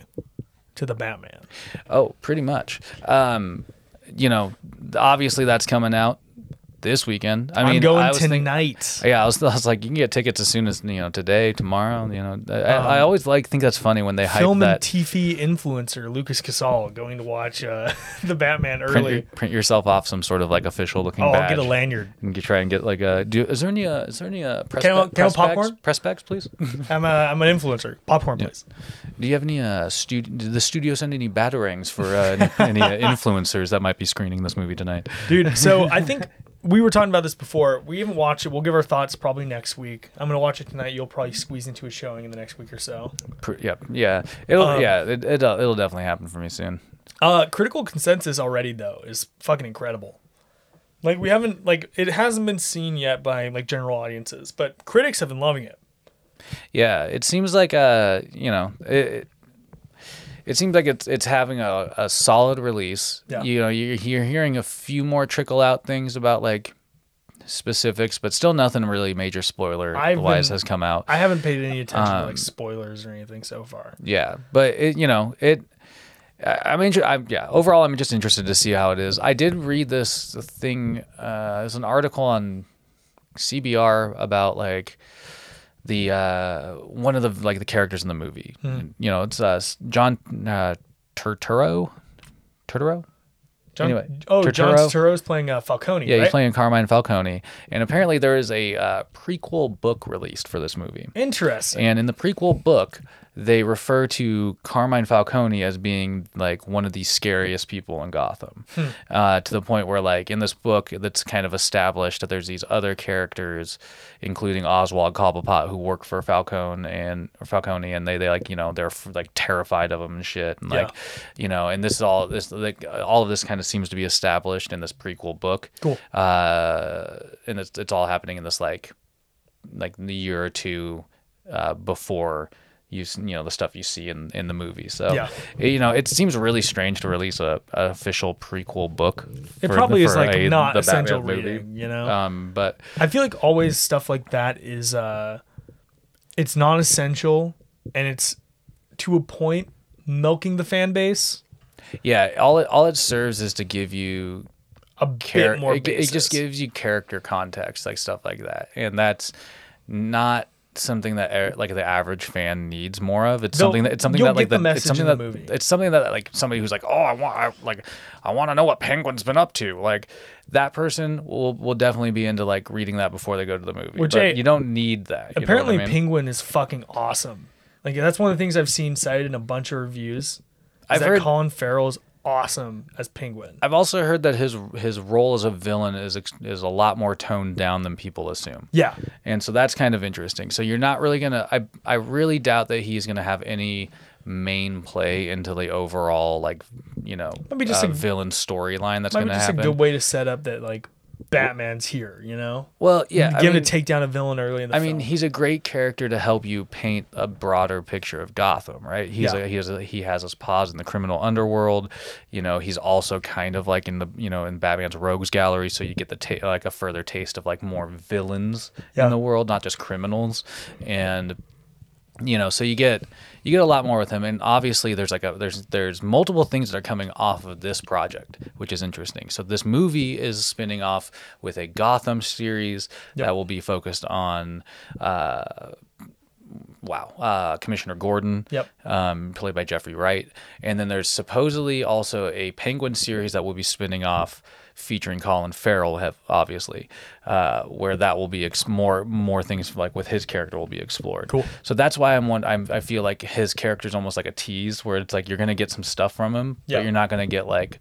to the Batman. Oh, pretty much. Um, you know, obviously that's coming out this weekend. I mean, I am going I thinking- tonight. yeah, I was, I was like, you can get tickets as soon as you know today, tomorrow. You know, I, I Um, always like think that's funny when they hype Film and that. TV influencer Lucas Casal going to watch uh, the Batman print, early. your- print yourself off some sort of like official looking Oh, badge. I'll get a lanyard. and get, try and get like a. Do, is there any? Uh, is there any uh, press, Can I- ba- can I press popcorn? bags? Press bags, please. I'm a, I'm an influencer. Popcorn, please. Do you have any uh stu- did the studio send any batarangs for uh, any, any uh, influencers that might be screening this movie tonight? dude. So I think we were talking about this before. We haven't watched it. We'll give our thoughts probably next week. I'm gonna watch it tonight. You'll probably squeeze into a showing in the next week or so. Yep. yeah, yeah. It'll Um, yeah, it, it, uh, it'll definitely happen for me soon. Uh, critical consensus already though is fucking incredible. Like we haven't like it hasn't been seen yet by like general audiences, but critics have been loving it. Yeah, it seems like uh, you know, it, it seems like it's it's having a, a solid release. Yeah. You know, you're, you're hearing a few more trickle out things about like specifics, but still nothing really major spoiler I've wise been- has come out. I haven't paid any attention to Um, like spoilers or anything so far. Yeah, but it, you know, it. I- I'm inter- I'm, yeah. Overall, I'm just interested to see how it is. I did read this thing. Uh, there's an article on CBR about like the uh, one of the like the characters in the movie. Hmm. You know, it's uh, John uh, Turturro. Turturro. John, Anyway, oh, John Turturro. Turturro's playing uh, Falcone. Yeah, right? he's playing Carmine Falcone, and apparently there is a uh, prequel book released for this movie. Interesting. And in the prequel book, they refer to Carmine Falcone as being like one of the scariest people in Gotham, uh, to the point where like in this book, that's kind of established that there's these other characters, including Oswald Cobblepot, who work for Falcone and or Falcone, and they they like you know they're like terrified of him and shit, and like you know, and this is all this like all of this kind of seems to be established in this prequel book. Cool. Uh, and it's it's all happening in this like like the year or two uh, before you you know the stuff you see in in the movie. So Yeah. you know it seems really strange to release a, a official prequel book. It for- probably is like a- not the Batman essential movie. reading, you know. Um, but I feel like always stuff like that is uh it's not essential and it's to a point milking the fan base yeah, all it all it serves is to give you a char- bit more it, it just gives you character context, like stuff like that, and that's not something that like the average fan needs more of. It's They'll- something that it's something that like the the, it's something that the movie. it's something that like somebody who's like, oh, I want I, like I want to know what Penguin's been up to. Like that person will will definitely be into like reading that before they go to the movie. Which, but hey, you don't need that. know I Apparently mean? Penguin is fucking awesome. Like that's one of the things I've seen cited in a bunch of reviews. Is I've that heard- Colin Farrell's awesome as Penguin. I've also heard that his his role as a villain is is a lot more toned down than people assume. Yeah. And so that's kind of interesting. So you're not really gonna. I I really doubt that he's gonna have any main play into the overall like you know Maybe just uh, a- villain storyline that's gonna just happen. a good way to set up that like Batman's here, you know? well, yeah. I Give him to take down a villain early in the I film. mean, he's a great character to help you paint a broader picture of Gotham, right? He's Yeah. a, he has a, he has his paws in the criminal underworld. You know, he's also kind of like in the you know in Batman's rogues gallery, so you get the ta- like a further taste of like more villains Yeah. in the world, not just criminals, and you know, so you get you get a lot more with him, and obviously there's like a there's there's multiple things that are coming off of this project, which is interesting. So this movie is spinning off with a Gotham series Yep. that will be focused on. Uh, Wow, uh, Commissioner Gordon, Yep. um, played by Jeffrey Wright, and then there's supposedly also a Penguin series that will be spinning off, featuring Colin Farrell, have obviously, uh, where that will be ex- more more things like with his character will be explored. Cool. So that's why I'm one. I'm, I feel like his character is almost like a tease, where it's like you're gonna get some stuff from him, Yeah. but you're not gonna get like,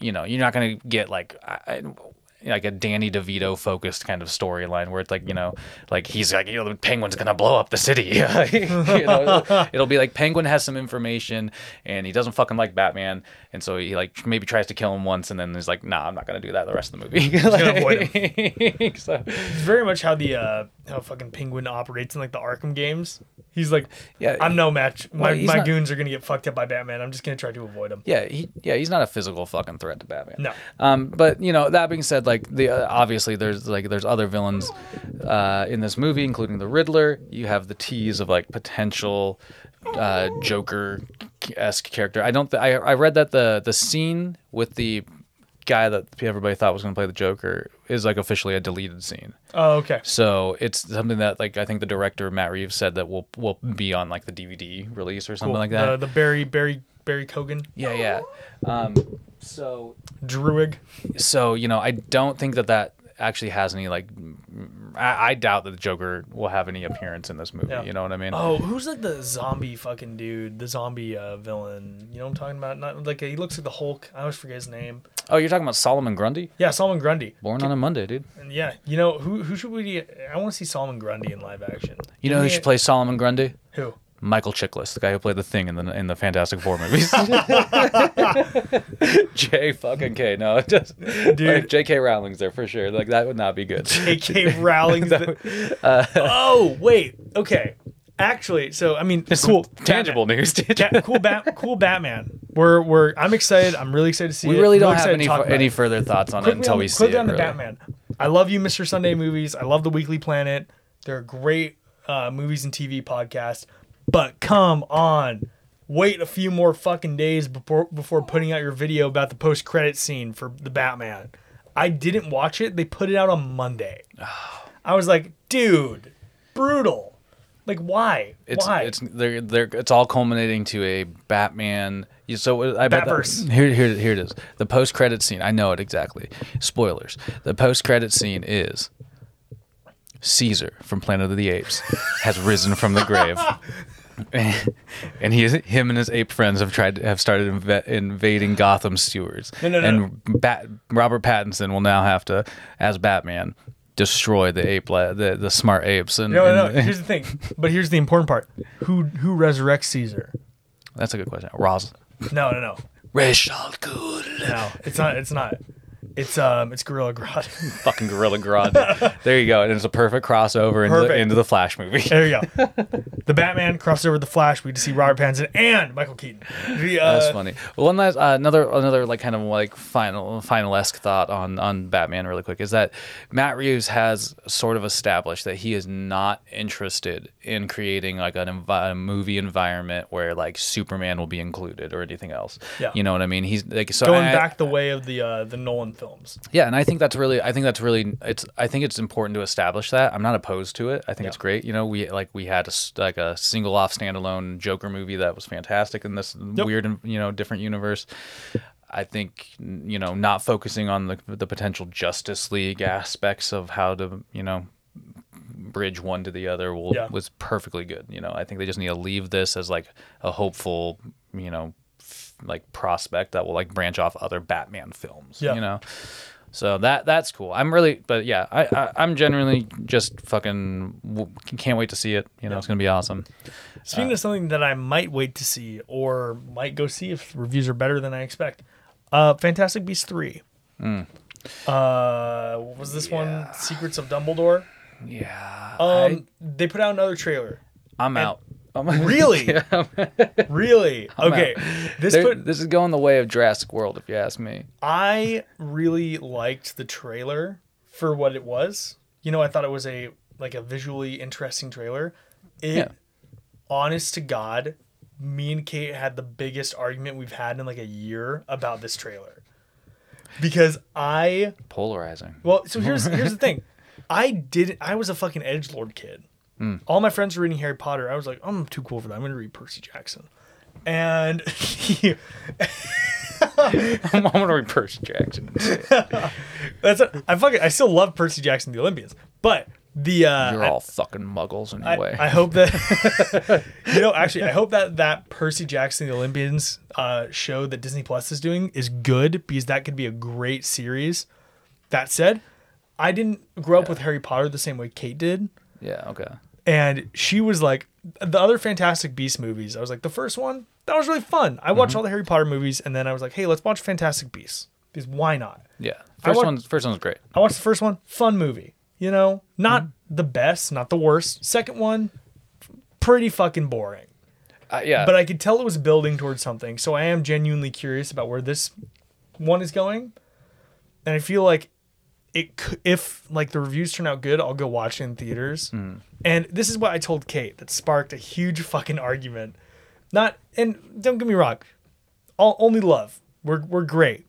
you know, you're not gonna get like. I, I, like a Danny DeVito focused kind of storyline where it's like you know like he's like you know the penguin's gonna blow up the city you know it'll be like penguin has some information and he doesn't fucking like batman and so he like maybe tries to kill him once and then he's like nah i'm not gonna do that the rest of the movie gonna avoid so It's very much how the uh how fucking Penguin operates in like the Arkham games. He's like, Yeah, I'm no match. My, well, my not- goons are gonna get fucked up by Batman. I'm just gonna try to avoid him yeah he yeah he's not a physical fucking threat to batman No. Um, but you know, that being said, like the uh, obviously there's like there's other villains uh, in this movie, including the Riddler. You have the tease of like potential uh, Joker esque character. I don't. Th- I I read that the the scene with the guy that everybody thought was going to play the Joker is like officially a deleted scene. Oh, okay. So it's something that like I think the director Matt Reeves said that will will be on like the DVD release or something Cool. like that. The, the Barry Barry Barry Keoghan yeah, yeah. Um, so Druig. so you know I don't think that that actually has any like I, I doubt that the Joker will have any appearance in this movie. Yeah. You know what I mean? Oh, who's like the zombie fucking dude? The zombie uh, villain. You know what I'm talking about? Not like he looks like the Hulk. I always forget his name. Oh, you're talking about Solomon Grundy? Yeah, Solomon Grundy. Born on a Monday, dude. And yeah, you know who who should we? I want to see Solomon Grundy in live action. You know who should play Solomon Grundy? Who? Michael Chiklis, the guy who played the Thing in the in the Fantastic Four movies. J fucking K. No, it just Dude. J.K. Rowling's there for sure. Like that would not be good. A.K. Rowling's. the- oh wait, okay. Actually, so I mean, cool, Tangible news, dude. Cool, Bat, cool Batman. We're we're. I'm excited. I'm really excited to see we really don't have any fu- any further thoughts on it until on- we see it. on the really. Batman. I love you, Mr. Sunday movies. I love the Weekly Planet. They're great uh, movies and TV podcasts. But come on, wait a few more fucking days before before putting out your video about the post credit scene for the Batman. I didn't watch it. They put it out on Monday. I was like, dude, brutal. Like, why? It's why? it's they're, they're, it's all culminating to a Batman. So uh, I bet that, here here here it is. The post credit scene. I know it exactly. Spoilers. The post credit scene is Caesar from Planet of the Apes has risen from the grave. and he, him and his ape friends have tried to have started inv- invading Gotham sewers. No, no, no, and Bat, Robert Pattinson will now have to, as Batman, destroy the ape, la- the the smart apes. And, no, no, and- no. Here's the thing. But here's the important part. Who who resurrects Caesar? that's a good question. Roz, No, no, no. Rachel Good. No, it's not. It's not. It's um. It's Gorilla Grodd. Fucking Gorilla Grodd. there you go. And it's a perfect crossover into, the, Perfect. into the Flash movie. There you go. The Batman crosses over the Flash. We get to see Robert Pattinson and Michael Keaton. The, uh, That's funny. Well, One last, uh, another, another like kind of like final, final esque thought on on Batman, really quick, is that Matt Reeves has sort of established that he is not interested in creating like an envi- a movie environment where like Superman will be included or anything else. Yeah. You know what I mean? He's like so Going I- back the way of the uh, the Nolan films. Yeah, and I think that's really, I think that's really, it's, I think it's important to establish that. I'm not opposed to it. I think it's great. You know, we like we had a, like a single off standalone Joker movie that was fantastic in this weird, and you know, different universe. I think you know, not focusing on the the potential Justice League aspects of how to, you know, bridge one to the other will, Yeah. was perfectly good. You know, I think they just need to leave this as like a hopeful, you know, like prospect that will like branch off other Batman films. Yeah. You know, so that that's cool. I'm really, but yeah, I, I I'm genuinely just fucking can't wait to see it. You know, it's gonna be awesome. Speaking Uh, of something that I might wait to see or might go see if reviews are better than I expect, uh, Fantastic Beasts three. Hmm. Uh, what was this one? Secrets of Dumbledore. Yeah, Um, they put out another trailer. I, am out. I'm- Really? Yeah. Really? Okay. This put this is going the way of Jurassic World, if you ask me. I really liked the trailer for what it was. You know, I thought it was a like a visually interesting trailer. It Yeah. honest to God, me and Kate had the biggest argument we've had in like a year about this trailer. Because I Polarizing. well, so here's here's the thing. I didn't I was a fucking edge lord kid. All my friends were reading Harry Potter. I was like, I'm too cool for that. I'm gonna read Percy Jackson. And he, I'm gonna read Percy Jackson. That's a, I fucking I still love Percy Jackson the Olympians, but the uh, You're I- all fucking muggles I, anyway. I hope that you know actually I hope that that Percy Jackson the Olympians uh, show that Disney Plus is doing is good because that could be a great series. That said, I didn't grow up with Harry Potter the same way Kate did, yeah. Okay. And she was like the other Fantastic Beast movies. I was like the first one that was really fun. I Mm-hmm. watched all the Harry Potter movies, and then I was like, hey, let's watch Fantastic Beasts because why not? Yeah. First want- one. First one's great. I watched the first one, fun movie. You know, not Mm-hmm. the best, not the worst. Second one, pretty fucking boring. Uh, yeah. But I could tell it was building towards something. So I am genuinely curious about where this one is going. And I feel like it if like the reviews turn out good, I'll go watch it in theaters. Hmm. And this is what I told Kate that sparked a huge fucking argument. Not and don't get me wrong, all only love. We're we're great.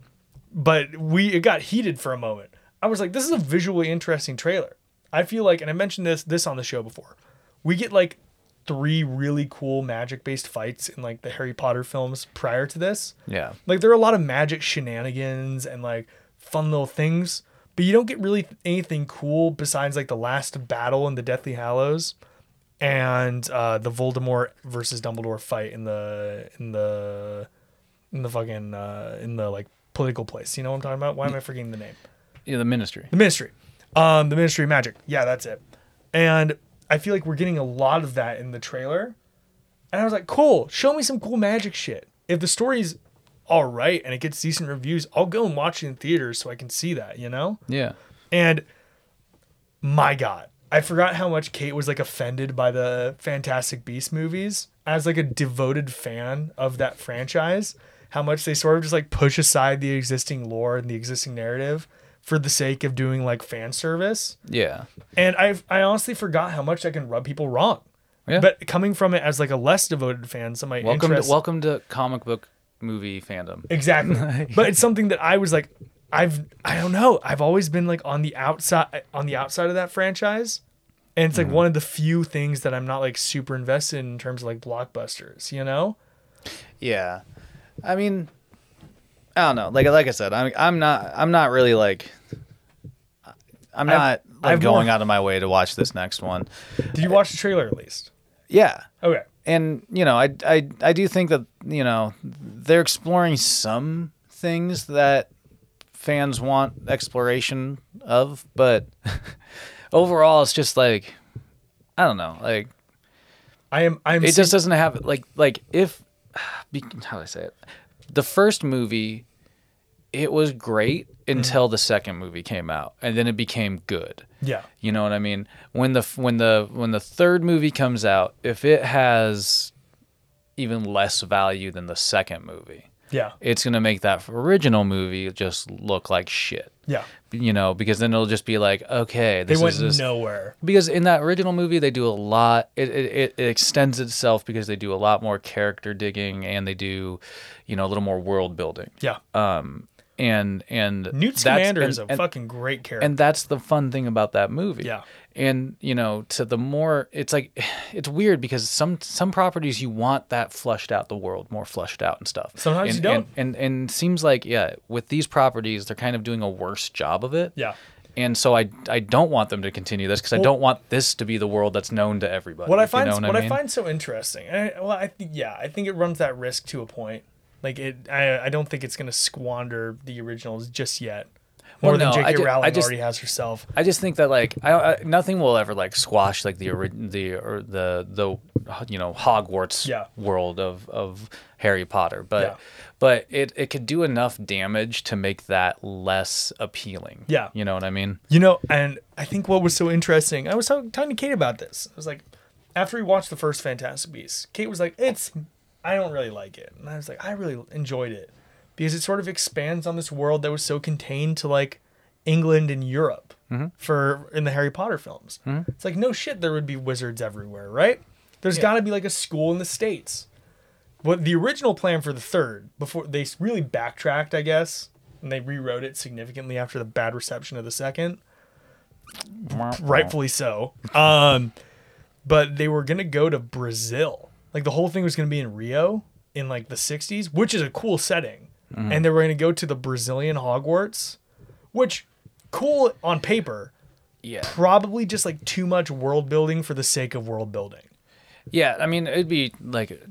but we it got heated for a moment. I was like, this is a visually interesting trailer. I feel like, and I mentioned this this on the show before. We get like three really cool magic based fights in like the Harry Potter films prior to this. Yeah. Like there are a lot of magic shenanigans and like fun little things, but you don't get really anything cool besides like the last battle in the Deathly Hallows and uh, the Voldemort versus Dumbledore fight in the in the in the fucking uh, in the like political place. You know what I'm talking about? Why am I forgetting the name? Yeah, the ministry. The Ministry. Um, the Ministry of Magic. Yeah, that's it. And I feel like we're getting a lot of that in the trailer. And I was like, cool, show me some cool magic shit. If the story's all right and it gets decent reviews, I'll go and watch it in theaters so I can see that, you know? Yeah. And my God, I forgot how much Kate was like offended by the Fantastic Beast movies. As like a devoted fan of that franchise, how much they sort of just like push aside the existing lore and the existing narrative for the sake of doing like fan service. Yeah. And I I honestly forgot how much I can rub people wrong. Yeah. But coming from it as like a less devoted fan, some of my Welcome to welcome to comic book movie fandom. Exactly. but it's something that I was like, I've I don't know. I've always been like on the outside on the outside of that franchise. And it's like mm-hmm. one of the few things that I'm not like super invested in, in terms of like blockbusters, you know? Yeah. I mean, I don't know. Like like I said, I'm I'm not I'm not really like I'm I've- not like I've going more- out of my way to watch this next one. Did you watch the trailer at least? Yeah. Okay. And you know, I I I do think that, you know, they're exploring some things that fans want exploration of, but overall it's just like I don't know, like I am I'm it just doesn't have like like if how do I say it? The first movie, it was great until the second movie came out, and then it became good. Yeah. You know what I mean? When the when the when the third movie comes out, if it has even less value than the second movie, Yeah. it's gonna make that original movie just look like shit. Yeah. You know, because then it'll just be like, okay, They went is this, nowhere. because in that original movie they do a lot it, it, it extends itself because they do a lot more character digging and they do you know a little more world building Yeah. um and and Newt Scamander and- is a and, fucking great character. and that's the fun thing about that movie Yeah. and you know to the more it's like it's weird because some some properties you want that flushed out the world more flushed out and stuff Sometimes and, you don't. and, and and seems like yeah with these properties they're kind of doing a worse job of it yeah. and so I I don't want them to continue this because I don't want this to be the world that's known to everybody. what I if you find know what, I, I, mean? find so interesting. I, well, I think yeah, I think it runs that risk to a point. Like it, I, I don't think it's gonna squander the originals just yet. More Well, than J.K. I ju- Rowling I just- already has herself. I just think that like I, I nothing will ever like squash like the ori- the or the the you know Hogwarts Yeah. world of of Harry Potter, but Yeah. but it it could do enough damage to make that less appealing. Yeah. you know what I mean. You know, and I think what was so interesting, I was talking, talking to Kate about this. I was like, after we watched the first Fantastic Beasts, Kate was like, "It's, I don't really like it," and I was like, "I really enjoyed it because it sort of expands on this world that was so contained to like England and Europe for in the Harry Potter films. It's like no shit, there would be wizards everywhere, right? There's got to be like a school in the states. What the original plan for the third, before they really backtracked, I guess, and they rewrote it significantly after the bad reception of the second rightfully so. Um, but they were gonna go to Brazil. Like the whole thing was gonna be in Rio in like the '60s, which is a cool setting. And they were gonna go to the Brazilian Hogwarts, which cool on paper, Yeah, probably just like too much world building for the sake of world building. Yeah, I mean, it'd be like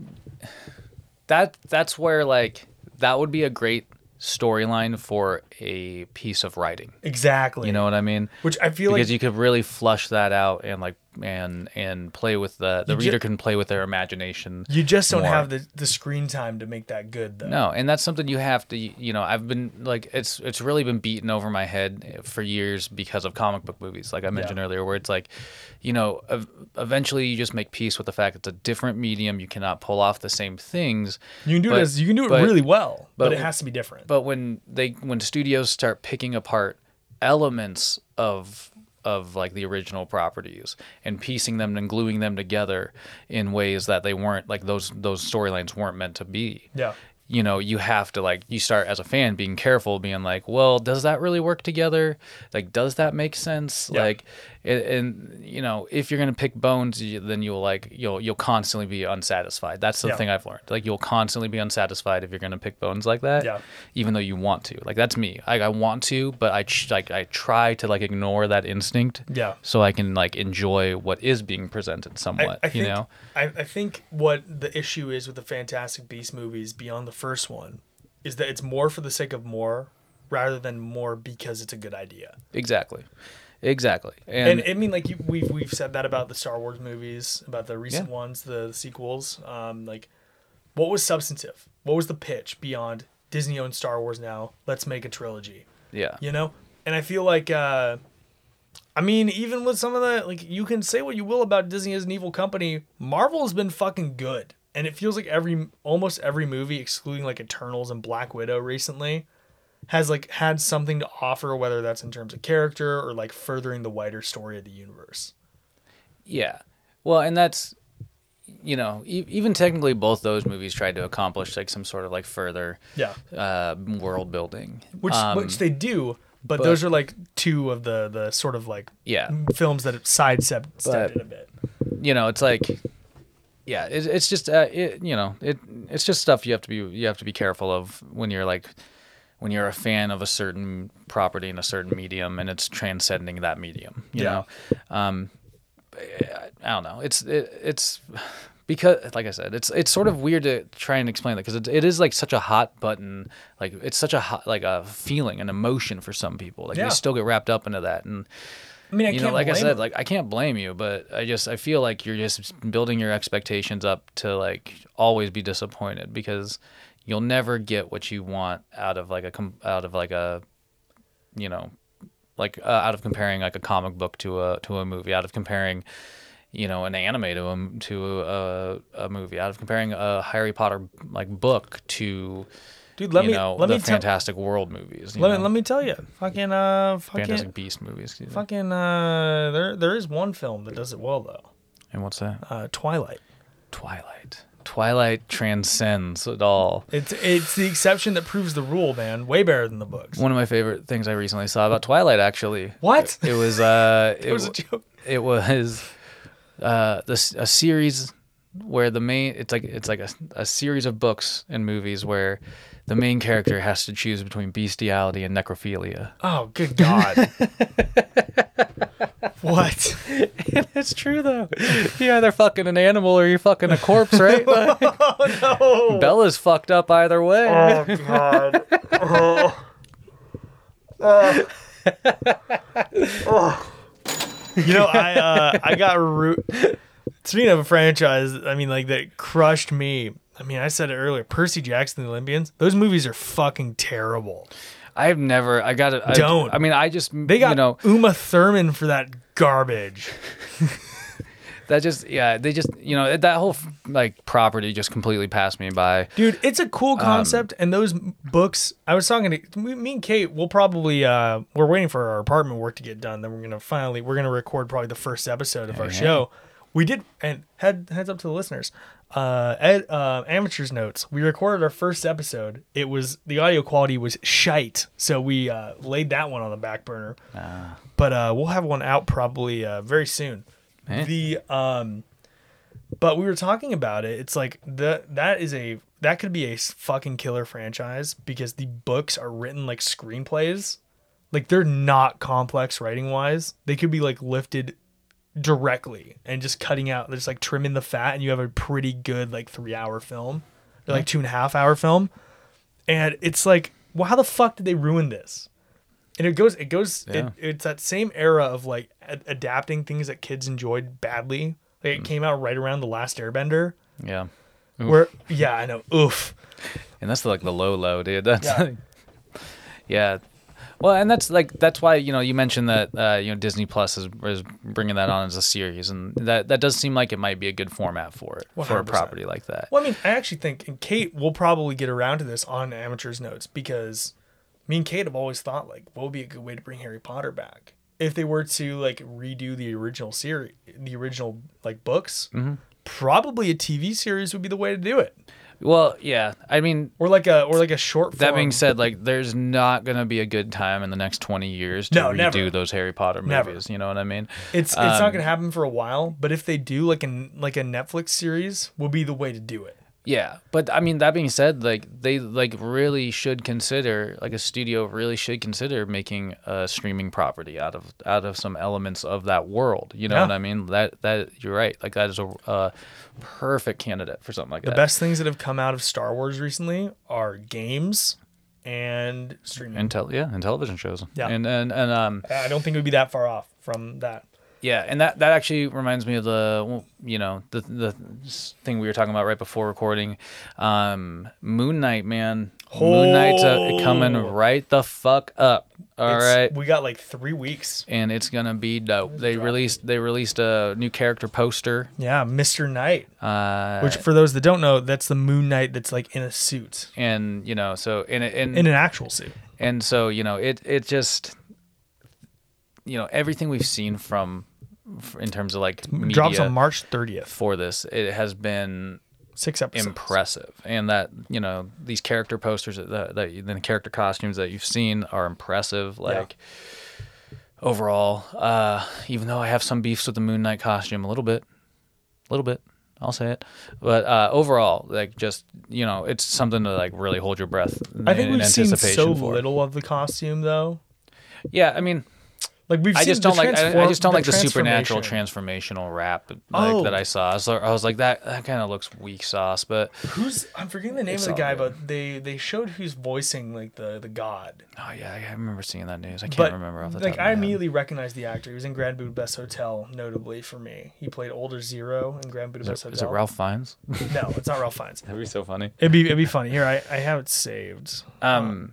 that. That's where like that would be a great storyline for a piece of writing. Exactly. You know what I mean? which I feel like. Because like you could really flush that out and like and and play with the the You ju- reader can play with their imagination. you just don't more. have the, the screen time to make that good though. No, and that's something you have to. You know, I've been like it's it's really been beaten over my head for years because of comic book movies, like I mentioned earlier, where it's like, you know, ev- eventually you just make peace with the fact it's a different medium. You cannot pull off the same things. You can do But- it as you can do it but- really well, but, but- it has to be different. But when they when studios start picking apart elements of of like the original properties and piecing them and gluing them together in ways that they weren't like those those storylines weren't meant to be. yeah. you know you have to like you start as a fan being careful being like well does that really work together like does that make sense Yeah. like and, and you know if you're gonna pick bones you, then you'll like you'll you'll constantly be unsatisfied that's the Yeah. thing i've learned like you'll constantly be unsatisfied if you're gonna pick bones like that Yeah. even though you want to like that's me I, I want to but i ch- like i try to like ignore that instinct Yeah. so i can like enjoy what is being presented somewhat I think, you know I, I think what the issue is with the Fantastic Beast movies beyond the first one is that it's more for the sake of more rather than more because it's a good idea. exactly exactly And, and, I mean, like you, we've we've said that about the Star Wars movies, about the recent Yeah. ones, the, sequels. Um, like, what was substantive? What was the pitch beyond Disney owns Star Wars now? Let's make a trilogy. yeah you know and i feel like uh i mean even with some of the like you can say what you will about disney as an evil company marvel has been fucking good and it feels like every almost every movie excluding like eternals and black widow recently has like had something to offer whether that's in terms of character or like furthering the wider story of the universe Yeah. Well, and that's you know, e- even technically both those movies tried to accomplish like some sort of like further yeah uh world building. which Um, which they do but, but- those are like two of the the sort of like yeah. films that sidestep stepped a bit You know, it's like yeah, it, it's just uh, it you know, it it's just stuff you have to be you have to be careful of when you're like when you're a fan of a certain property in a certain medium and it's transcending that medium, you Yeah. know. Um I don't know. It's it, it's because like I said, it's it's sort of weird to try and explain that because it, it is like such a hot button, like it's such a hot like a feeling, an emotion for some people. Like Yeah. they still get wrapped up into that, and i mean i you can't know, like I said, like I can't blame you, but I just I feel like you're just building your expectations up to like always be disappointed because you'll never get what you want out of like a out of like a you know like uh, out of comparing like a comic book to a to a movie out of comparing you know an anime to a to a, a movie out of comparing a Harry Potter like book to dude let you me know let the me tell Fantastic World movies let me, let me tell you fucking uh fucking Fantastic Beast movies excuse me. Fucking uh, there there is one film that does it well though. and what's that Uh, Twilight. Twilight Twilight transcends it all It's it's the exception that proves the rule, man. Way better than the books. one of my favorite things I recently saw about Twilight actually What? it was uh it, It was a joke. it was uh this a series where the main it's like it's like a, a series of books and movies where the main character has to choose between bestiality and necrophilia. Oh, good god. what? it's true though. You're either fucking an animal or you're fucking a corpse, right? Like, Oh no. Bella's fucked up either way. Oh god. Oh. Oh. Oh. You know, I uh, I got root. Speaking of a franchise, I mean, like that crushed me. I mean, I said it earlier. Percy Jackson and the Olympians. Those movies are fucking terrible. I've never. I got it. I, Don't. I mean, I just. They got you know Uma Thurman for that garbage. that just yeah they just you know that whole like property just completely passed me by. Dude, it's a Um, cool concept, and those books. I was talking to me me and Kate. We'll probably uh, we're waiting for our apartment work to get done. Then we're gonna finally we're gonna record probably the first episode of our show. We did and head heads up to the listeners. Uh, Ed, uh, amateurs notes. We recorded our first episode. It was the audio quality was shite, so we uh, laid that one on the back burner. Ah. But uh, we'll have one out probably uh, very soon. Eh. The um, but we were talking about it. It's like the that is a that could be a fucking killer franchise because the books are written like screenplays. Like they're not complex writing wise. They could be like lifted directly and just cutting out, just like trimming the fat, and you have a pretty good like three hour film, or like two and a half hour film. And it's like, well, how the fuck did they ruin this? And it goes, it goes, Yeah. it, it's that same era of like a- adapting things that kids enjoyed badly. Like it mm. came out right around the last Airbender, Yeah, Oof. where yeah, I know, oof, and that's like the low low, dude. That's Yeah. like, yeah. Well, and that's like that's why you know you mentioned that uh, you know Disney Plus is, is bringing that on as a series, and that that does seem like it might be a good format for it for a property like that. Well, I mean, I actually think, and Kate will probably get around to this on Amateurs Notes because me and Kate have always thought, like, what would be a good way to bring Harry Potter back? If they were to, like, redo the original series, the original, like, books, Mm-hmm. probably a TV series would be the way to do it. Well, yeah. I mean, or like a or like a short. Film. That being said, like there's not gonna be a good time in the next 20 years to No, redo never. those Harry Potter Never. movies. You know what I mean? it's it's not um, gonna happen for a while. But if they do, like a like a Netflix series, will be the way to do it. Yeah, but I mean that being said, like they like really should consider like a studio really should consider making a streaming property out of out of some elements of that world. You know Yeah. what I mean? That that you're right. Like that is a, a perfect candidate for something like The that. The best things that have come out of Star Wars recently are games and streaming. and tel- yeah, and television shows. Yeah. and and and um I don't think it would be that far off from that. Yeah, and that that actually reminds me of the you know the the thing we were talking about right before recording, um, Moon Knight, man. Moon Knight's uh, coming Oh. right the fuck up. All It's- right, we got like three weeks. and it's gonna be dope. They released they released a new character poster. Yeah, Mr. Knight. Uh, Which, for those that don't know, that's the Moon Knight that's like in a suit, and you know so in and in an actual suit. and so you know it it just you know everything we've seen from in terms of like media Drops on March 30th. for this it has been Six episodes. impressive and that you know these character posters that, that, that the character costumes that you've seen are impressive like overall uh even though i have some beefs with the moon knight costume a little bit a little bit i'll say it but uh overall like just you know it's something to like really hold your breath I think in we've seen anticipation so little of the costume, though. yeah i mean Like we've I seen just the don't like I, I just don't like the supernatural transformational rap like Oh. that I saw. I was, like- I was like that that kind of looks weak sauce, but Who's I'm forgetting the name It's of the all guy, good. but they they showed who's voicing like the the god. oh yeah, I remember seeing that news. I can't But remember off the like top of my I head. immediately recognized the actor. He was in Grand Budapest Hotel, notably for me. He played Older Zero in Grand Is Budapest Is it Hotel. Ralph Fiennes? No, it's not Ralph Fiennes. That'd be so funny. It'd be it'd be funny. Here, I, I have it saved. Um,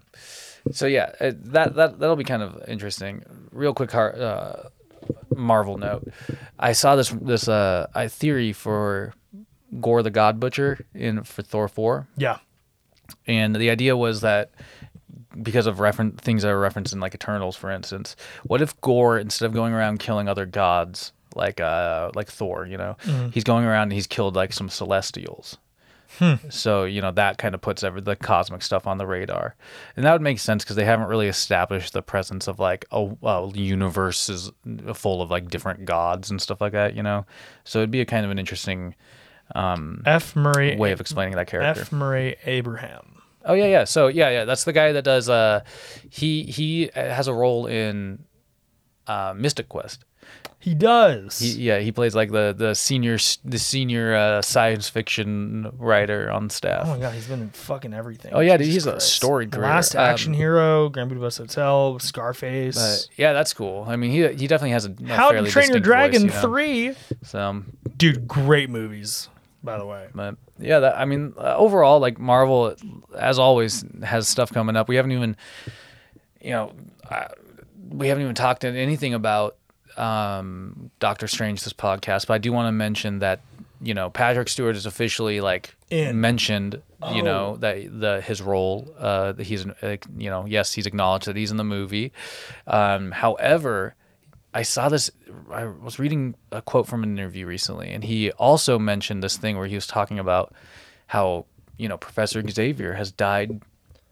so yeah, it, that that that'll be kind of interesting. Real quick, uh, Marvel note: I saw this this uh I theory for Gorr the God Butcher in for Thor four, Yeah. and the idea was that because of referen things that are referenced in like Eternals, for instance, what if Gorr instead of going around killing other gods like uh like Thor, you know, he's going around and he's killed like some Celestials. So you know that kind of puts every the cosmic stuff on the radar, and that would make sense because they haven't really established the presence of like a, a universe is full of like different gods and stuff like that. You know, so it'd be a kind of an interesting F. Murray way of explaining that character. F. Murray Abraham. Oh yeah, yeah. So yeah, yeah. That's the guy that does. Uh, he he has a role in uh, Mythic Quest. He does. He, yeah, he plays like the the senior the senior uh, science fiction writer on staff. Oh my god, he's been in fucking everything. Oh, yeah, dude, he's a Christ. storied The career. Last Um, Action Hero, Grand Budapest Hotel, Scarface. But yeah, that's cool. I mean, he he definitely has a, a How to Train Your Dragon voice, you know? three. So, Dude, great movies. By the way, but yeah, that, I mean, uh, overall, like Marvel, as always, has stuff coming up. We haven't even, you know, uh, we haven't even talked to anything about um, Doctor Strange this podcast, but I do want to mention that you know Patrick Stewart is officially like In. mentioned. You know Oh. that the his role, uh, that he's uh, you know yes he's acknowledged that he's in the movie. Um, however, I saw this. I was reading a quote from an interview recently, and he also mentioned this thing where he was talking about how you know Professor Xavier has died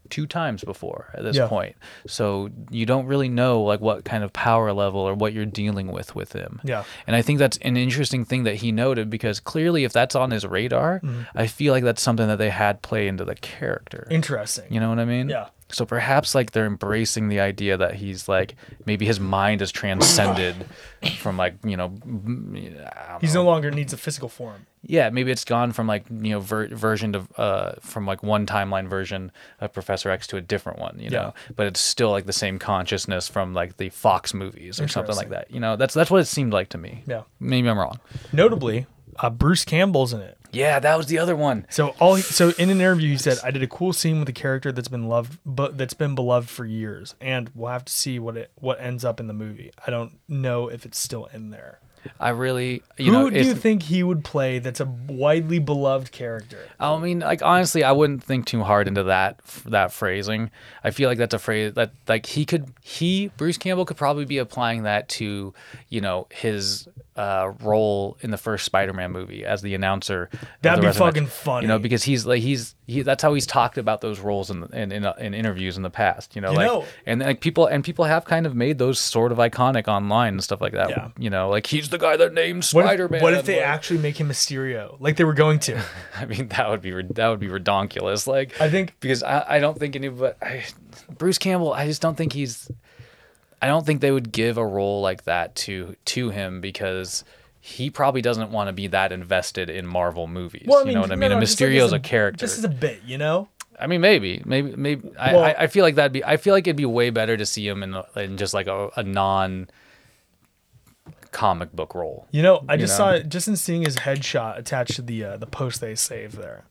two times before at this Yeah. point. So you don't really know like what kind of power level or what you're dealing with with him. Yeah. And I think that's an interesting thing that he noted because clearly if that's on his radar, Mm-hmm. I feel like that's something that they had play into the character. interesting. You know what I mean? Yeah. So perhaps like they're embracing the idea that he's like maybe his mind is transcended from like you know m- I don't He's know. no longer needs a physical form. Yeah maybe it's gone from like you know ver- version to uh from like one timeline version of Professor X to a different one you know Yeah. but it's still like the same consciousness from like the Fox movies or something like that you know that's that's what it seemed like to me Yeah. maybe I'm wrong Notably, uh, Bruce Campbell's in it. yeah that was the other one So all he, so in an interview he said I did a cool scene with a character that's been loved but that's been beloved for years and we'll have to see what it what ends up in the movie. I don't know if it's still in there. I really you Who know do you think he would play that's a widely beloved character? I mean, like honestly, I wouldn't think too hard into that that phrasing. I feel like that's a phrase that like he could he Bruce Campbell could probably be applying that to you know his uh, role in the first Spider-Man movie as the announcer. That'd the be fucking funny. You know, because he's like he's he. That's how he's talked about those roles in in in, uh, in interviews in the past. You know, You like know- and like people and people have kind of made those sort of iconic online and stuff like that. Yeah. You know, like he's the guy that named Spider-Man. what if they like- actually make him Mysterio, like they were going to? I mean, that would be that would be redonkulous. Like I think because I, I don't think anybody I, Bruce Campbell I just don't think he's I don't think they would give a role like that to to him because he probably doesn't want to be that invested in Marvel movies. Well, I you know what I mean? no, like Mysterio's a character. Just as a bit, you know. I mean, maybe, maybe, maybe. I, Well- I, I feel like that'd be. I feel like it'd be way better to see him in, in just like a, a non comic book role. You know, I just know? saw it just in seeing his headshot attached to the uh, the post they saved there.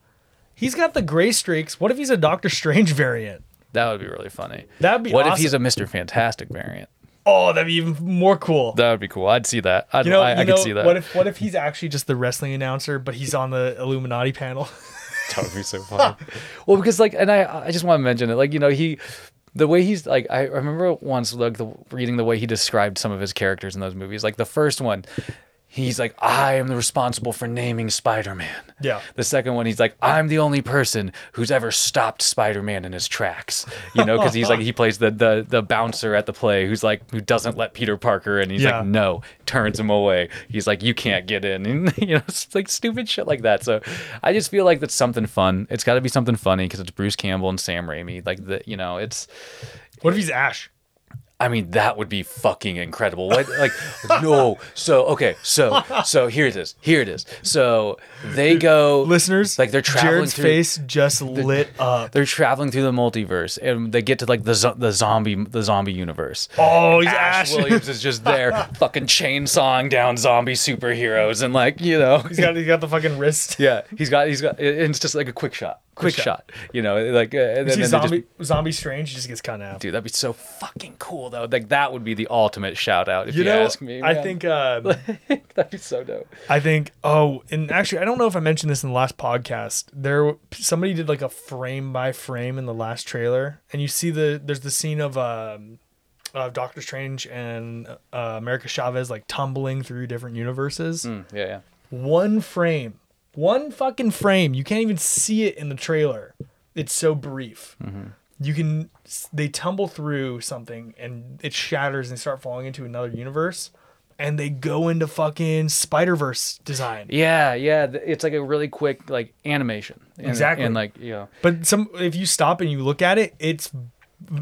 He's got the gray streaks. What if he's a Doctor Strange variant? That would be really funny. That'd be What awesome. if he's a Mister Fantastic variant? Oh, that'd be even more cool. That would be cool. I'd see that. I'd, you know, I, you I know, could see that. what if what if he's actually just the wrestling announcer, but he's on the Illuminati panel? That would be so funny. well, because like, and I, I just want to mention it. Like, you know, he, the way he's like, I remember once like the reading the way he described some of his characters in those movies. Like the first one, he's like, I am the responsible for naming Spider-Man. Yeah. The second one, he's like, I'm the only person who's ever stopped Spider-Man in his tracks. You know, because he's like, he plays the the the bouncer at the play who's like, who doesn't let Peter Parker, and he's Yeah. like, no, turns him away. He's like, you can't get in, and you know, it's like stupid shit like that. So, I just feel like that's something fun. It's got to be something funny because it's Bruce Campbell and Sam Raimi. Like the, you know, it's. what if he's Ash? I mean, that would be fucking incredible. What, like, no. So, okay. So, so here it is. Here it is. So they go, Listeners, like they're traveling Jared's through, face just lit up. They're traveling through the multiverse, and they get to like the zo- the zombie the zombie universe. Oh, he's Ash Ash. Williams is just there, fucking chainsawing down zombie superheroes, and like you know, he's got he's got the fucking wrist. yeah, he's got he's got, and it's just like a quick shot, quick, shot. you know, like uh, and You see then zombie just, zombie strange just gets cut half. dude, that'd be so fucking cool though. Like that would be the ultimate shout out if you, you know, ask me. I think uh, that'd be so dope. I think oh, and actually I don't know if I mentioned this in the last podcast. There somebody did like a frame by frame in the last trailer and you see the there's the scene of um of Doctor Strange and uh, America Chavez like tumbling through different universes. Mm, yeah, yeah. One frame. One fucking frame. You can't even see it in the trailer. It's so brief. You can they tumble through something and it shatters and they start falling into another universe and they go into fucking Spider-Verse design. Yeah, yeah. It's like a really quick like animation. And, Exactly. And like, you know, But some if you stop and you look at it, it's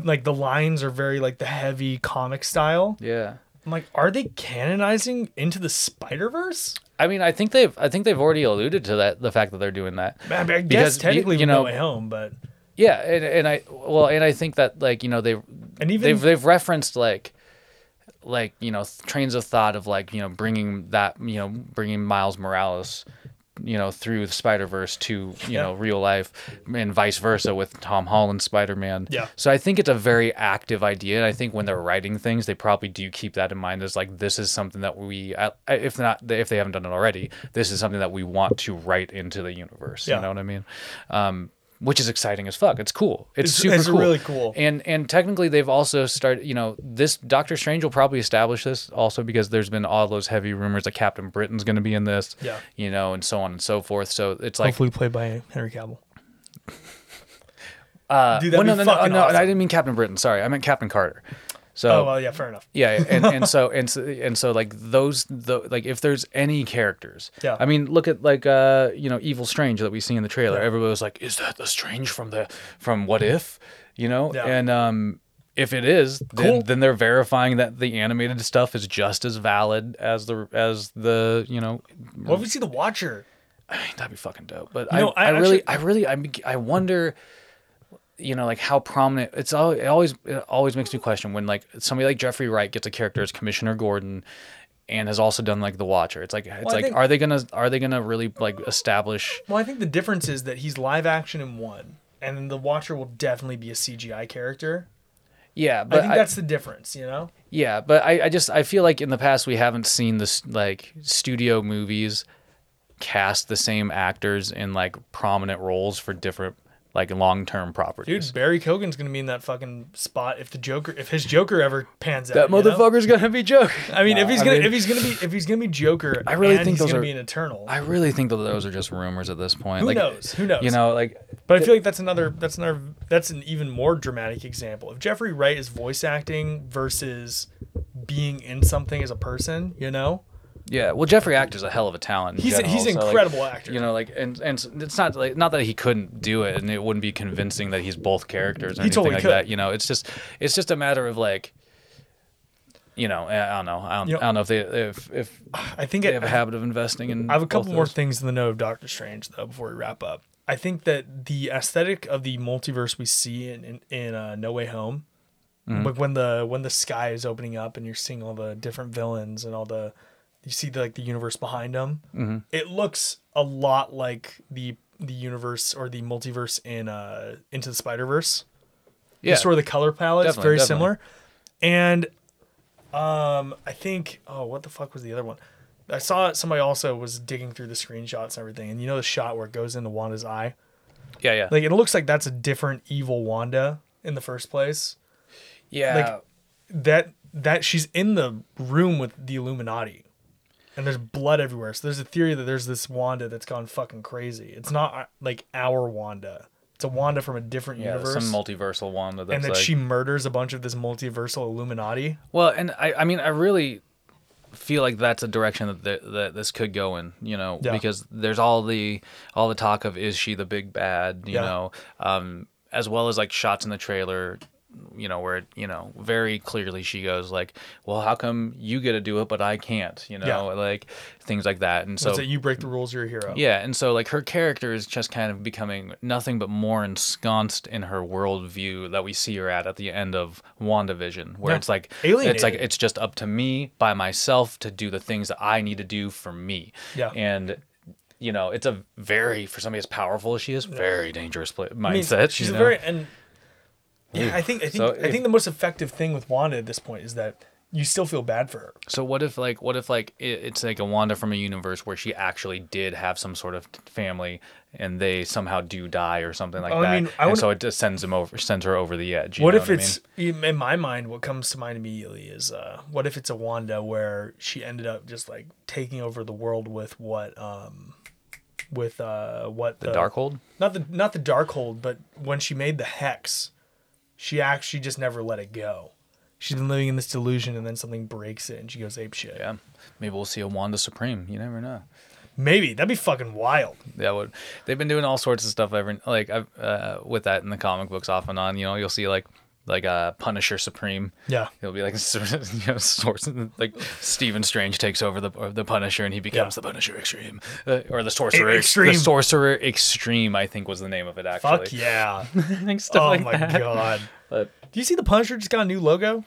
like the lines are very like the heavy comic style. yeah. I'm like, are they canonizing into the Spider Verse? I mean, I think they've I think they've already alluded to that the fact that they're doing that. I, mean, I guess you- technically you you know- know, Way Home, but Yeah, and, and I well, and I think that like you know they and even they've they've referenced like like you know trains of thought of like you know bringing that you know bringing Miles Morales you know through the Spider Verse to you Yeah. know real life and vice versa with Tom Holland Spider Man. Yeah. So I think it's a very active idea, and I think when they're writing things, they probably do keep that in mind as like this is something that we if not if they haven't done it already, this is something that we want to write into the universe. Yeah. You know what I mean? Um, which is exciting as fuck. It's cool. It's, It's- super it's cool. really cool. And and technically they've also started, you know, this Doctor Strange will probably establish this also because there's been all those heavy rumors that Captain Britain's going to be in this. Yeah. You know, and so on and so forth. So it's like hopefully played by Henry Cavill. uh Dude, well, no, no, no, no, awesome. I didn't mean Captain Britain. Sorry. I meant Captain Carter. So Oh well, yeah, fair enough. yeah, and, and so and so and so like those the like if there's any characters, Yeah. I mean, look at like uh you know Evil Strange that we see in the trailer. Yeah. Everybody was like, "Is that the Strange from the from What If?" You know, Yeah. and um if it is, then, Cool. then they're verifying that the animated stuff is just as valid as the as the you know. What if we see the Watcher? That'd be fucking dope. But You I, know, I I, really, I really, I, I wonder, you know, like how prominent. It's all. It always, it always makes me question when like somebody like Jeffrey Wright gets a character as Commissioner Gordon, and has also done like The Watcher. It's like, it's I like, think- are they gonna, are they gonna really like establish? Well, I think the difference is that he's live action in one, and then the Watcher will definitely be a CGI character. Yeah, but I think I- that's the difference, you know. Yeah, but I, I just I feel like in the past we haven't seen this like studio movies cast the same actors in like prominent roles for different like long term properties. Dude, Barry Keoghan's gonna be in that fucking spot if the Joker, if his Joker ever pans out. that you know? motherfucker's gonna be Joker. I mean, if he's I gonna, mean- if he's gonna be, if he's gonna be Joker, I really and think he's those gonna are- be an Eternal. I really think that those are just rumors at this point. Who like, knows? Who knows? You know, like But I feel like that's another that's another that's an even more dramatic example. If Jeffrey Wright is voice acting versus being in something as a person, you know, Yeah, well, Jeffrey Actor's a hell of a talent. in He's a- he's an so, like, incredible actor. You know, like, and and it's not like not that he couldn't do it, and it wouldn't be convincing that he's both characters or He anything totally like could. that. You know, it's just it's just a matter of like, you know, I don't know, I don't, You know- I don't know if they if if I think they it, have a habit of investing in. I have a couple more things in the know of Doctor Strange though before we wrap up. I think that the aesthetic of the multiverse we see in in, in uh, No Way Home, Mm-hmm. like when the when the sky is opening up and you're seeing all the different villains and all the you see the, like the universe behind them. Mm-hmm. It looks a lot like the the universe or the multiverse in uh into the Spider Verse. Yeah, sort of the color palette is very definitely. similar. And um I think oh what the fuck was the other one? I saw somebody also was digging through the screenshots and everything, and you know the shot where it goes into Wanda's eye? yeah, yeah, Like it looks like that's a different evil Wanda in the first place. yeah. like- That that she's in the room with the Illuminati. And there's blood everywhere. So there's a theory that there's this Wanda that's gone fucking crazy. It's not uh, like our Wanda. It's a Wanda from a different yeah, universe. some multiversal Wanda. that's and that like, she murders a bunch of this multiversal Illuminati. Well, and I, I mean, I really feel like that's a direction that th- that this could go in, you know, Yeah. because there's all the all the talk of is she the big bad, you Yeah. know, um, as well as like shots in the trailer, you know, where it, you know very clearly she goes like, well, how come you get to do it but I can't, you know, Yeah. like things like that, and So that you break the rules, you're a hero. yeah, and so like her character is just kind of becoming nothing but more ensconced in her worldview that we see her at at the end of WandaVision, where Yeah. it's like Alienated. it's like it's just up to me by myself to do the things that I need to do for me. Yeah. And you know, it's a very for somebody as powerful as she is, very dangerous pla I mean, mindset. she's you a know? very and yeah, I think I think So I think the most effective thing with Wanda at this point is that you still feel bad for her. So what if like what if like it, it's like a Wanda from a universe where she actually did have some sort of family and they somehow do die or something like Oh, I that, mean, I and so it just sends them over, sends her over the edge. What if I mean? it's in my mind? What comes to mind immediately is uh, what if it's a Wanda where she ended up just like taking over the world with what um with uh what the Darkhold? not the not the Darkhold, but when she made the hex, she actually just never let it go. She's been living in this delusion, and then something breaks it, and she goes ape shit. Yeah, maybe we'll see a Wanda Supreme. You never know. Maybe that'd be fucking wild. That would. They've been doing all sorts of stuff every like I've, uh, with that in the comic books off and on. You know, you'll see like like uh, Punisher Supreme. Yeah. He'll be like you know like Stephen Strange takes over the the Punisher and he becomes Yeah. the Punisher Extreme uh, or the Sorcerer Extreme. The Sorcerer Extreme I think was the name of it actually. Fuck yeah. Think stuff oh like my that. god. But Do you see the Punisher just got a new logo?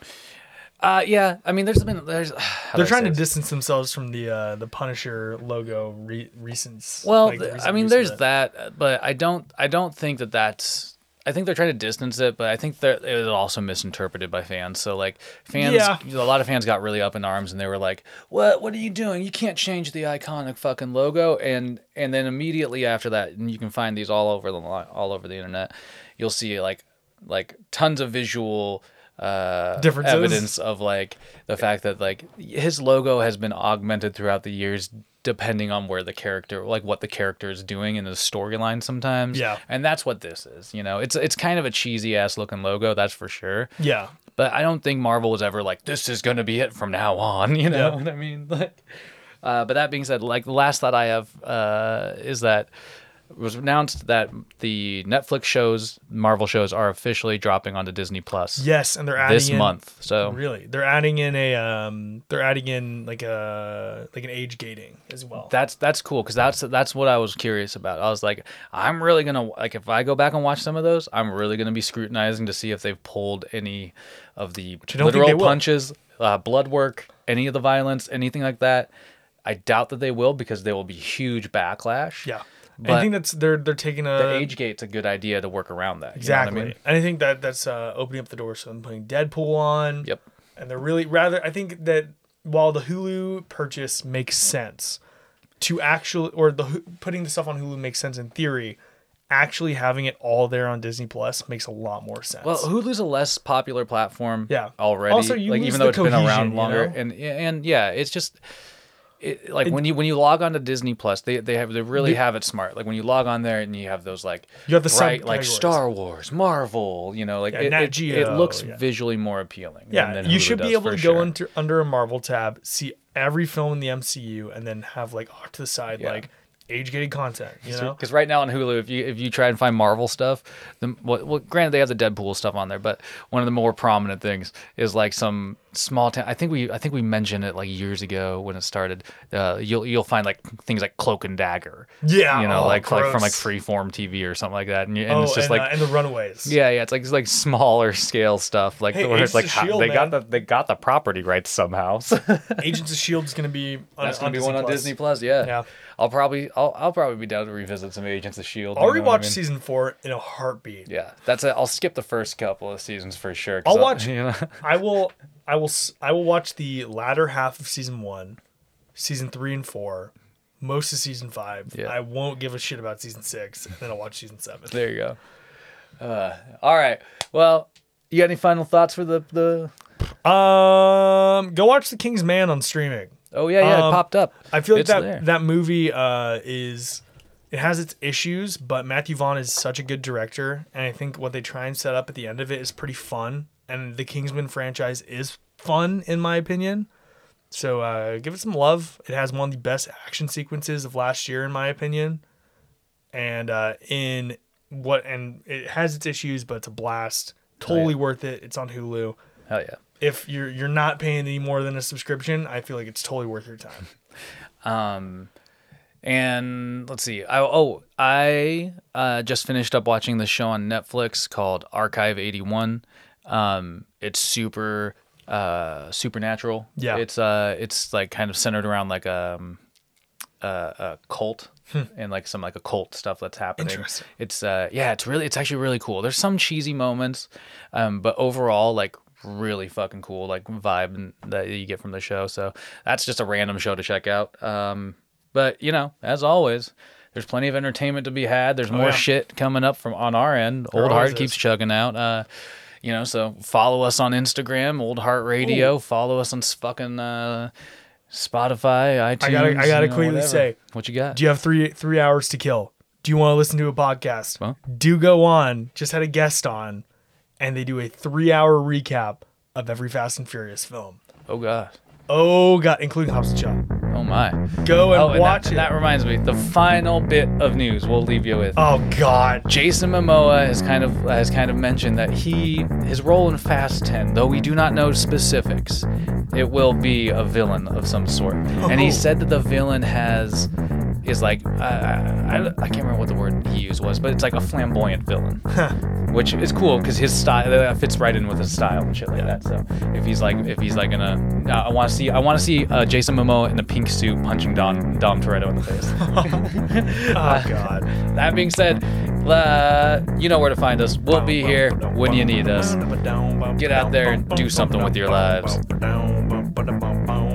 uh, yeah, I mean, there's been there's. They're trying to distance themselves from the uh, the Punisher logo re- recent. Well, like, recent I mean, there's that, but I don't. I don't think that that's. I think they're trying to distance it, but I think that it was also misinterpreted by fans. So like fans, Yeah. a lot of fans got really up in arms and they were like, "What? What are you doing? You can't change the iconic fucking logo." And and then immediately after that, and you can find these all over the all over the internet. You'll see like like tons of visual uh evidence of like the fact that like his logo has been augmented throughout the years depending on where the character like what the character is doing in the storyline sometimes Yeah. and that's what this is you know it's it's kind of a cheesy ass looking logo that's for sure Yeah. but i don't think marvel was ever like this is gonna be it from now on you know Yeah. what i mean like uh, but that being said like the last thought i have uh, is that it was announced that the Netflix shows, Marvel shows, are officially dropping onto Disney Plus Yes, and they're adding this in, month. So Really, they're adding in a um, they're adding in like a like an age gating as well. that's that's cool because that's that's what I was curious about. I was like, I'm really gonna like if I go back and watch some of those, I'm really gonna be scrutinizing to see if they've pulled any of the I don't think literal punches, uh, blood work, any of the violence, anything like that. I doubt that they will because there will be huge backlash. yeah, I think that's they're they're taking a the age gate's a good idea to work around that. you know exactly, I mean? and I think that that's uh, opening up the door. So I'm putting Deadpool on. Yep. and they're really rather. I think that while the Hulu purchase makes sense, to actually or the putting the stuff on Hulu makes sense in theory. actually having it all there on Disney Plus makes a lot more sense. Well, Hulu's a less popular platform. Yeah. Already. Also, you like lose even the though it's been cohesion, around you longer, know? and and yeah, it's just. It, like when you when you log on to Disney Plus, they they have they really have it smart. Like when you log on there and you have those like You have the bright, like. Star Wars, Marvel, you know, like Yeah, it, Nat it, it looks yeah. visually more appealing. yeah, you Hulu should be able to sure. go into under a Marvel tab, see every film in the MCU, and then have like off to the side Yeah. like age gated content. You know, Because right now on Hulu, if you if you try and find Marvel stuff, the well, well, granted they have the Deadpool stuff on there, but one of the more prominent things is like some small town. I think we I think we mentioned it like years ago when it started. Uh, you'll you'll find like things like Cloak and Dagger. Yeah, you know, oh, like like from like. Freeform TV or something like that, and, you, and oh, it's just and, like. uh, and the Runaways. yeah, yeah, it's like it's like smaller scale stuff, like Hey, where it's like Agents of how- S.H.I.E.L.D., they got the they got the property rights somehow. Agents of Shield is going to be on, That's gonna on be Disney one on Plus. Disney Plus. Yeah, Yeah. I'll probably I'll I'll probably be down to revisit some Agents of Shield. I'll you know what I rewatch mean? season four in a heartbeat. Yeah, that's it. I'll skip the first couple of seasons for sure. I'll watch- You know, I will, I will, I will watch the latter half of season one, season three and four, most of season five. Yeah. I won't give a shit about season six, and then I'll watch season seven. there you go. Uh, all right. Well, you got any final thoughts for the the? Um, go watch The King's Man on streaming. Oh yeah, yeah, it Um, popped up. I feel like It's that there. that movie uh, is it has its issues, but Matthew Vaughn is such a good director, and I think what they try and set up at the end of it is pretty fun. And the Kingsman franchise is fun, in my opinion. So uh, give it some love. It has one of the best action sequences of last year, in my opinion. And uh, in what and it has its issues, but it's a blast. Totally worth it. It's on Hulu. Hell yeah. If you're you're not paying any more than a subscription, I feel like it's totally worth your time. Um, and let's see. I oh I uh, just finished up watching the show on Netflix called Archive eighty one. Um, it's super uh supernatural. Yeah. It's uh it's like kind of centered around like um a, a cult and like some like occult stuff that's happening. Interesting. It's uh yeah, it's really it's actually really cool. There's some cheesy moments, um, but overall like really fucking cool like vibe that you get from the show. So that's just a random show to check out. Um, but you know, as always. There's plenty of entertainment to be had. There's more yeah. shit coming up from on our end. Old Heart is. keeps chugging out. Uh, you know, so follow us on Instagram, Old Heart Radio. Follow us on fucking uh, Spotify, iTunes. I gotta- I gotta you know, quickly whatever. say, what you got. Do you have three three hours to kill? Do you want to listen to a podcast? Well. Do go on. Just had a guest on, and they do a three hour recap of every Fast and Furious film. oh god. Oh god, including Hobbs and Shaw. Oh my. Go and oh, and watch that, it. That reminds me. The final bit of news we'll leave you with. oh god. Jason Momoa has kind of has kind of mentioned that he his role in Fast 10, though we do not know specifics, it will be a villain of some sort. And he Oh. said that the villain has is like I, I, I can't remember what the word he used was, but it's like a flamboyant villain, which is cool because his style that fits right in with his style and shit like that. So if he's like if he's like gonna, uh, I want to see I want to see uh, Jason Momoa in a pink suit punching Dom Dom Toretto in the face. Oh god. That being said, uh, you know where to find us. We'll be here when you need us. Get out there and do something with your lives.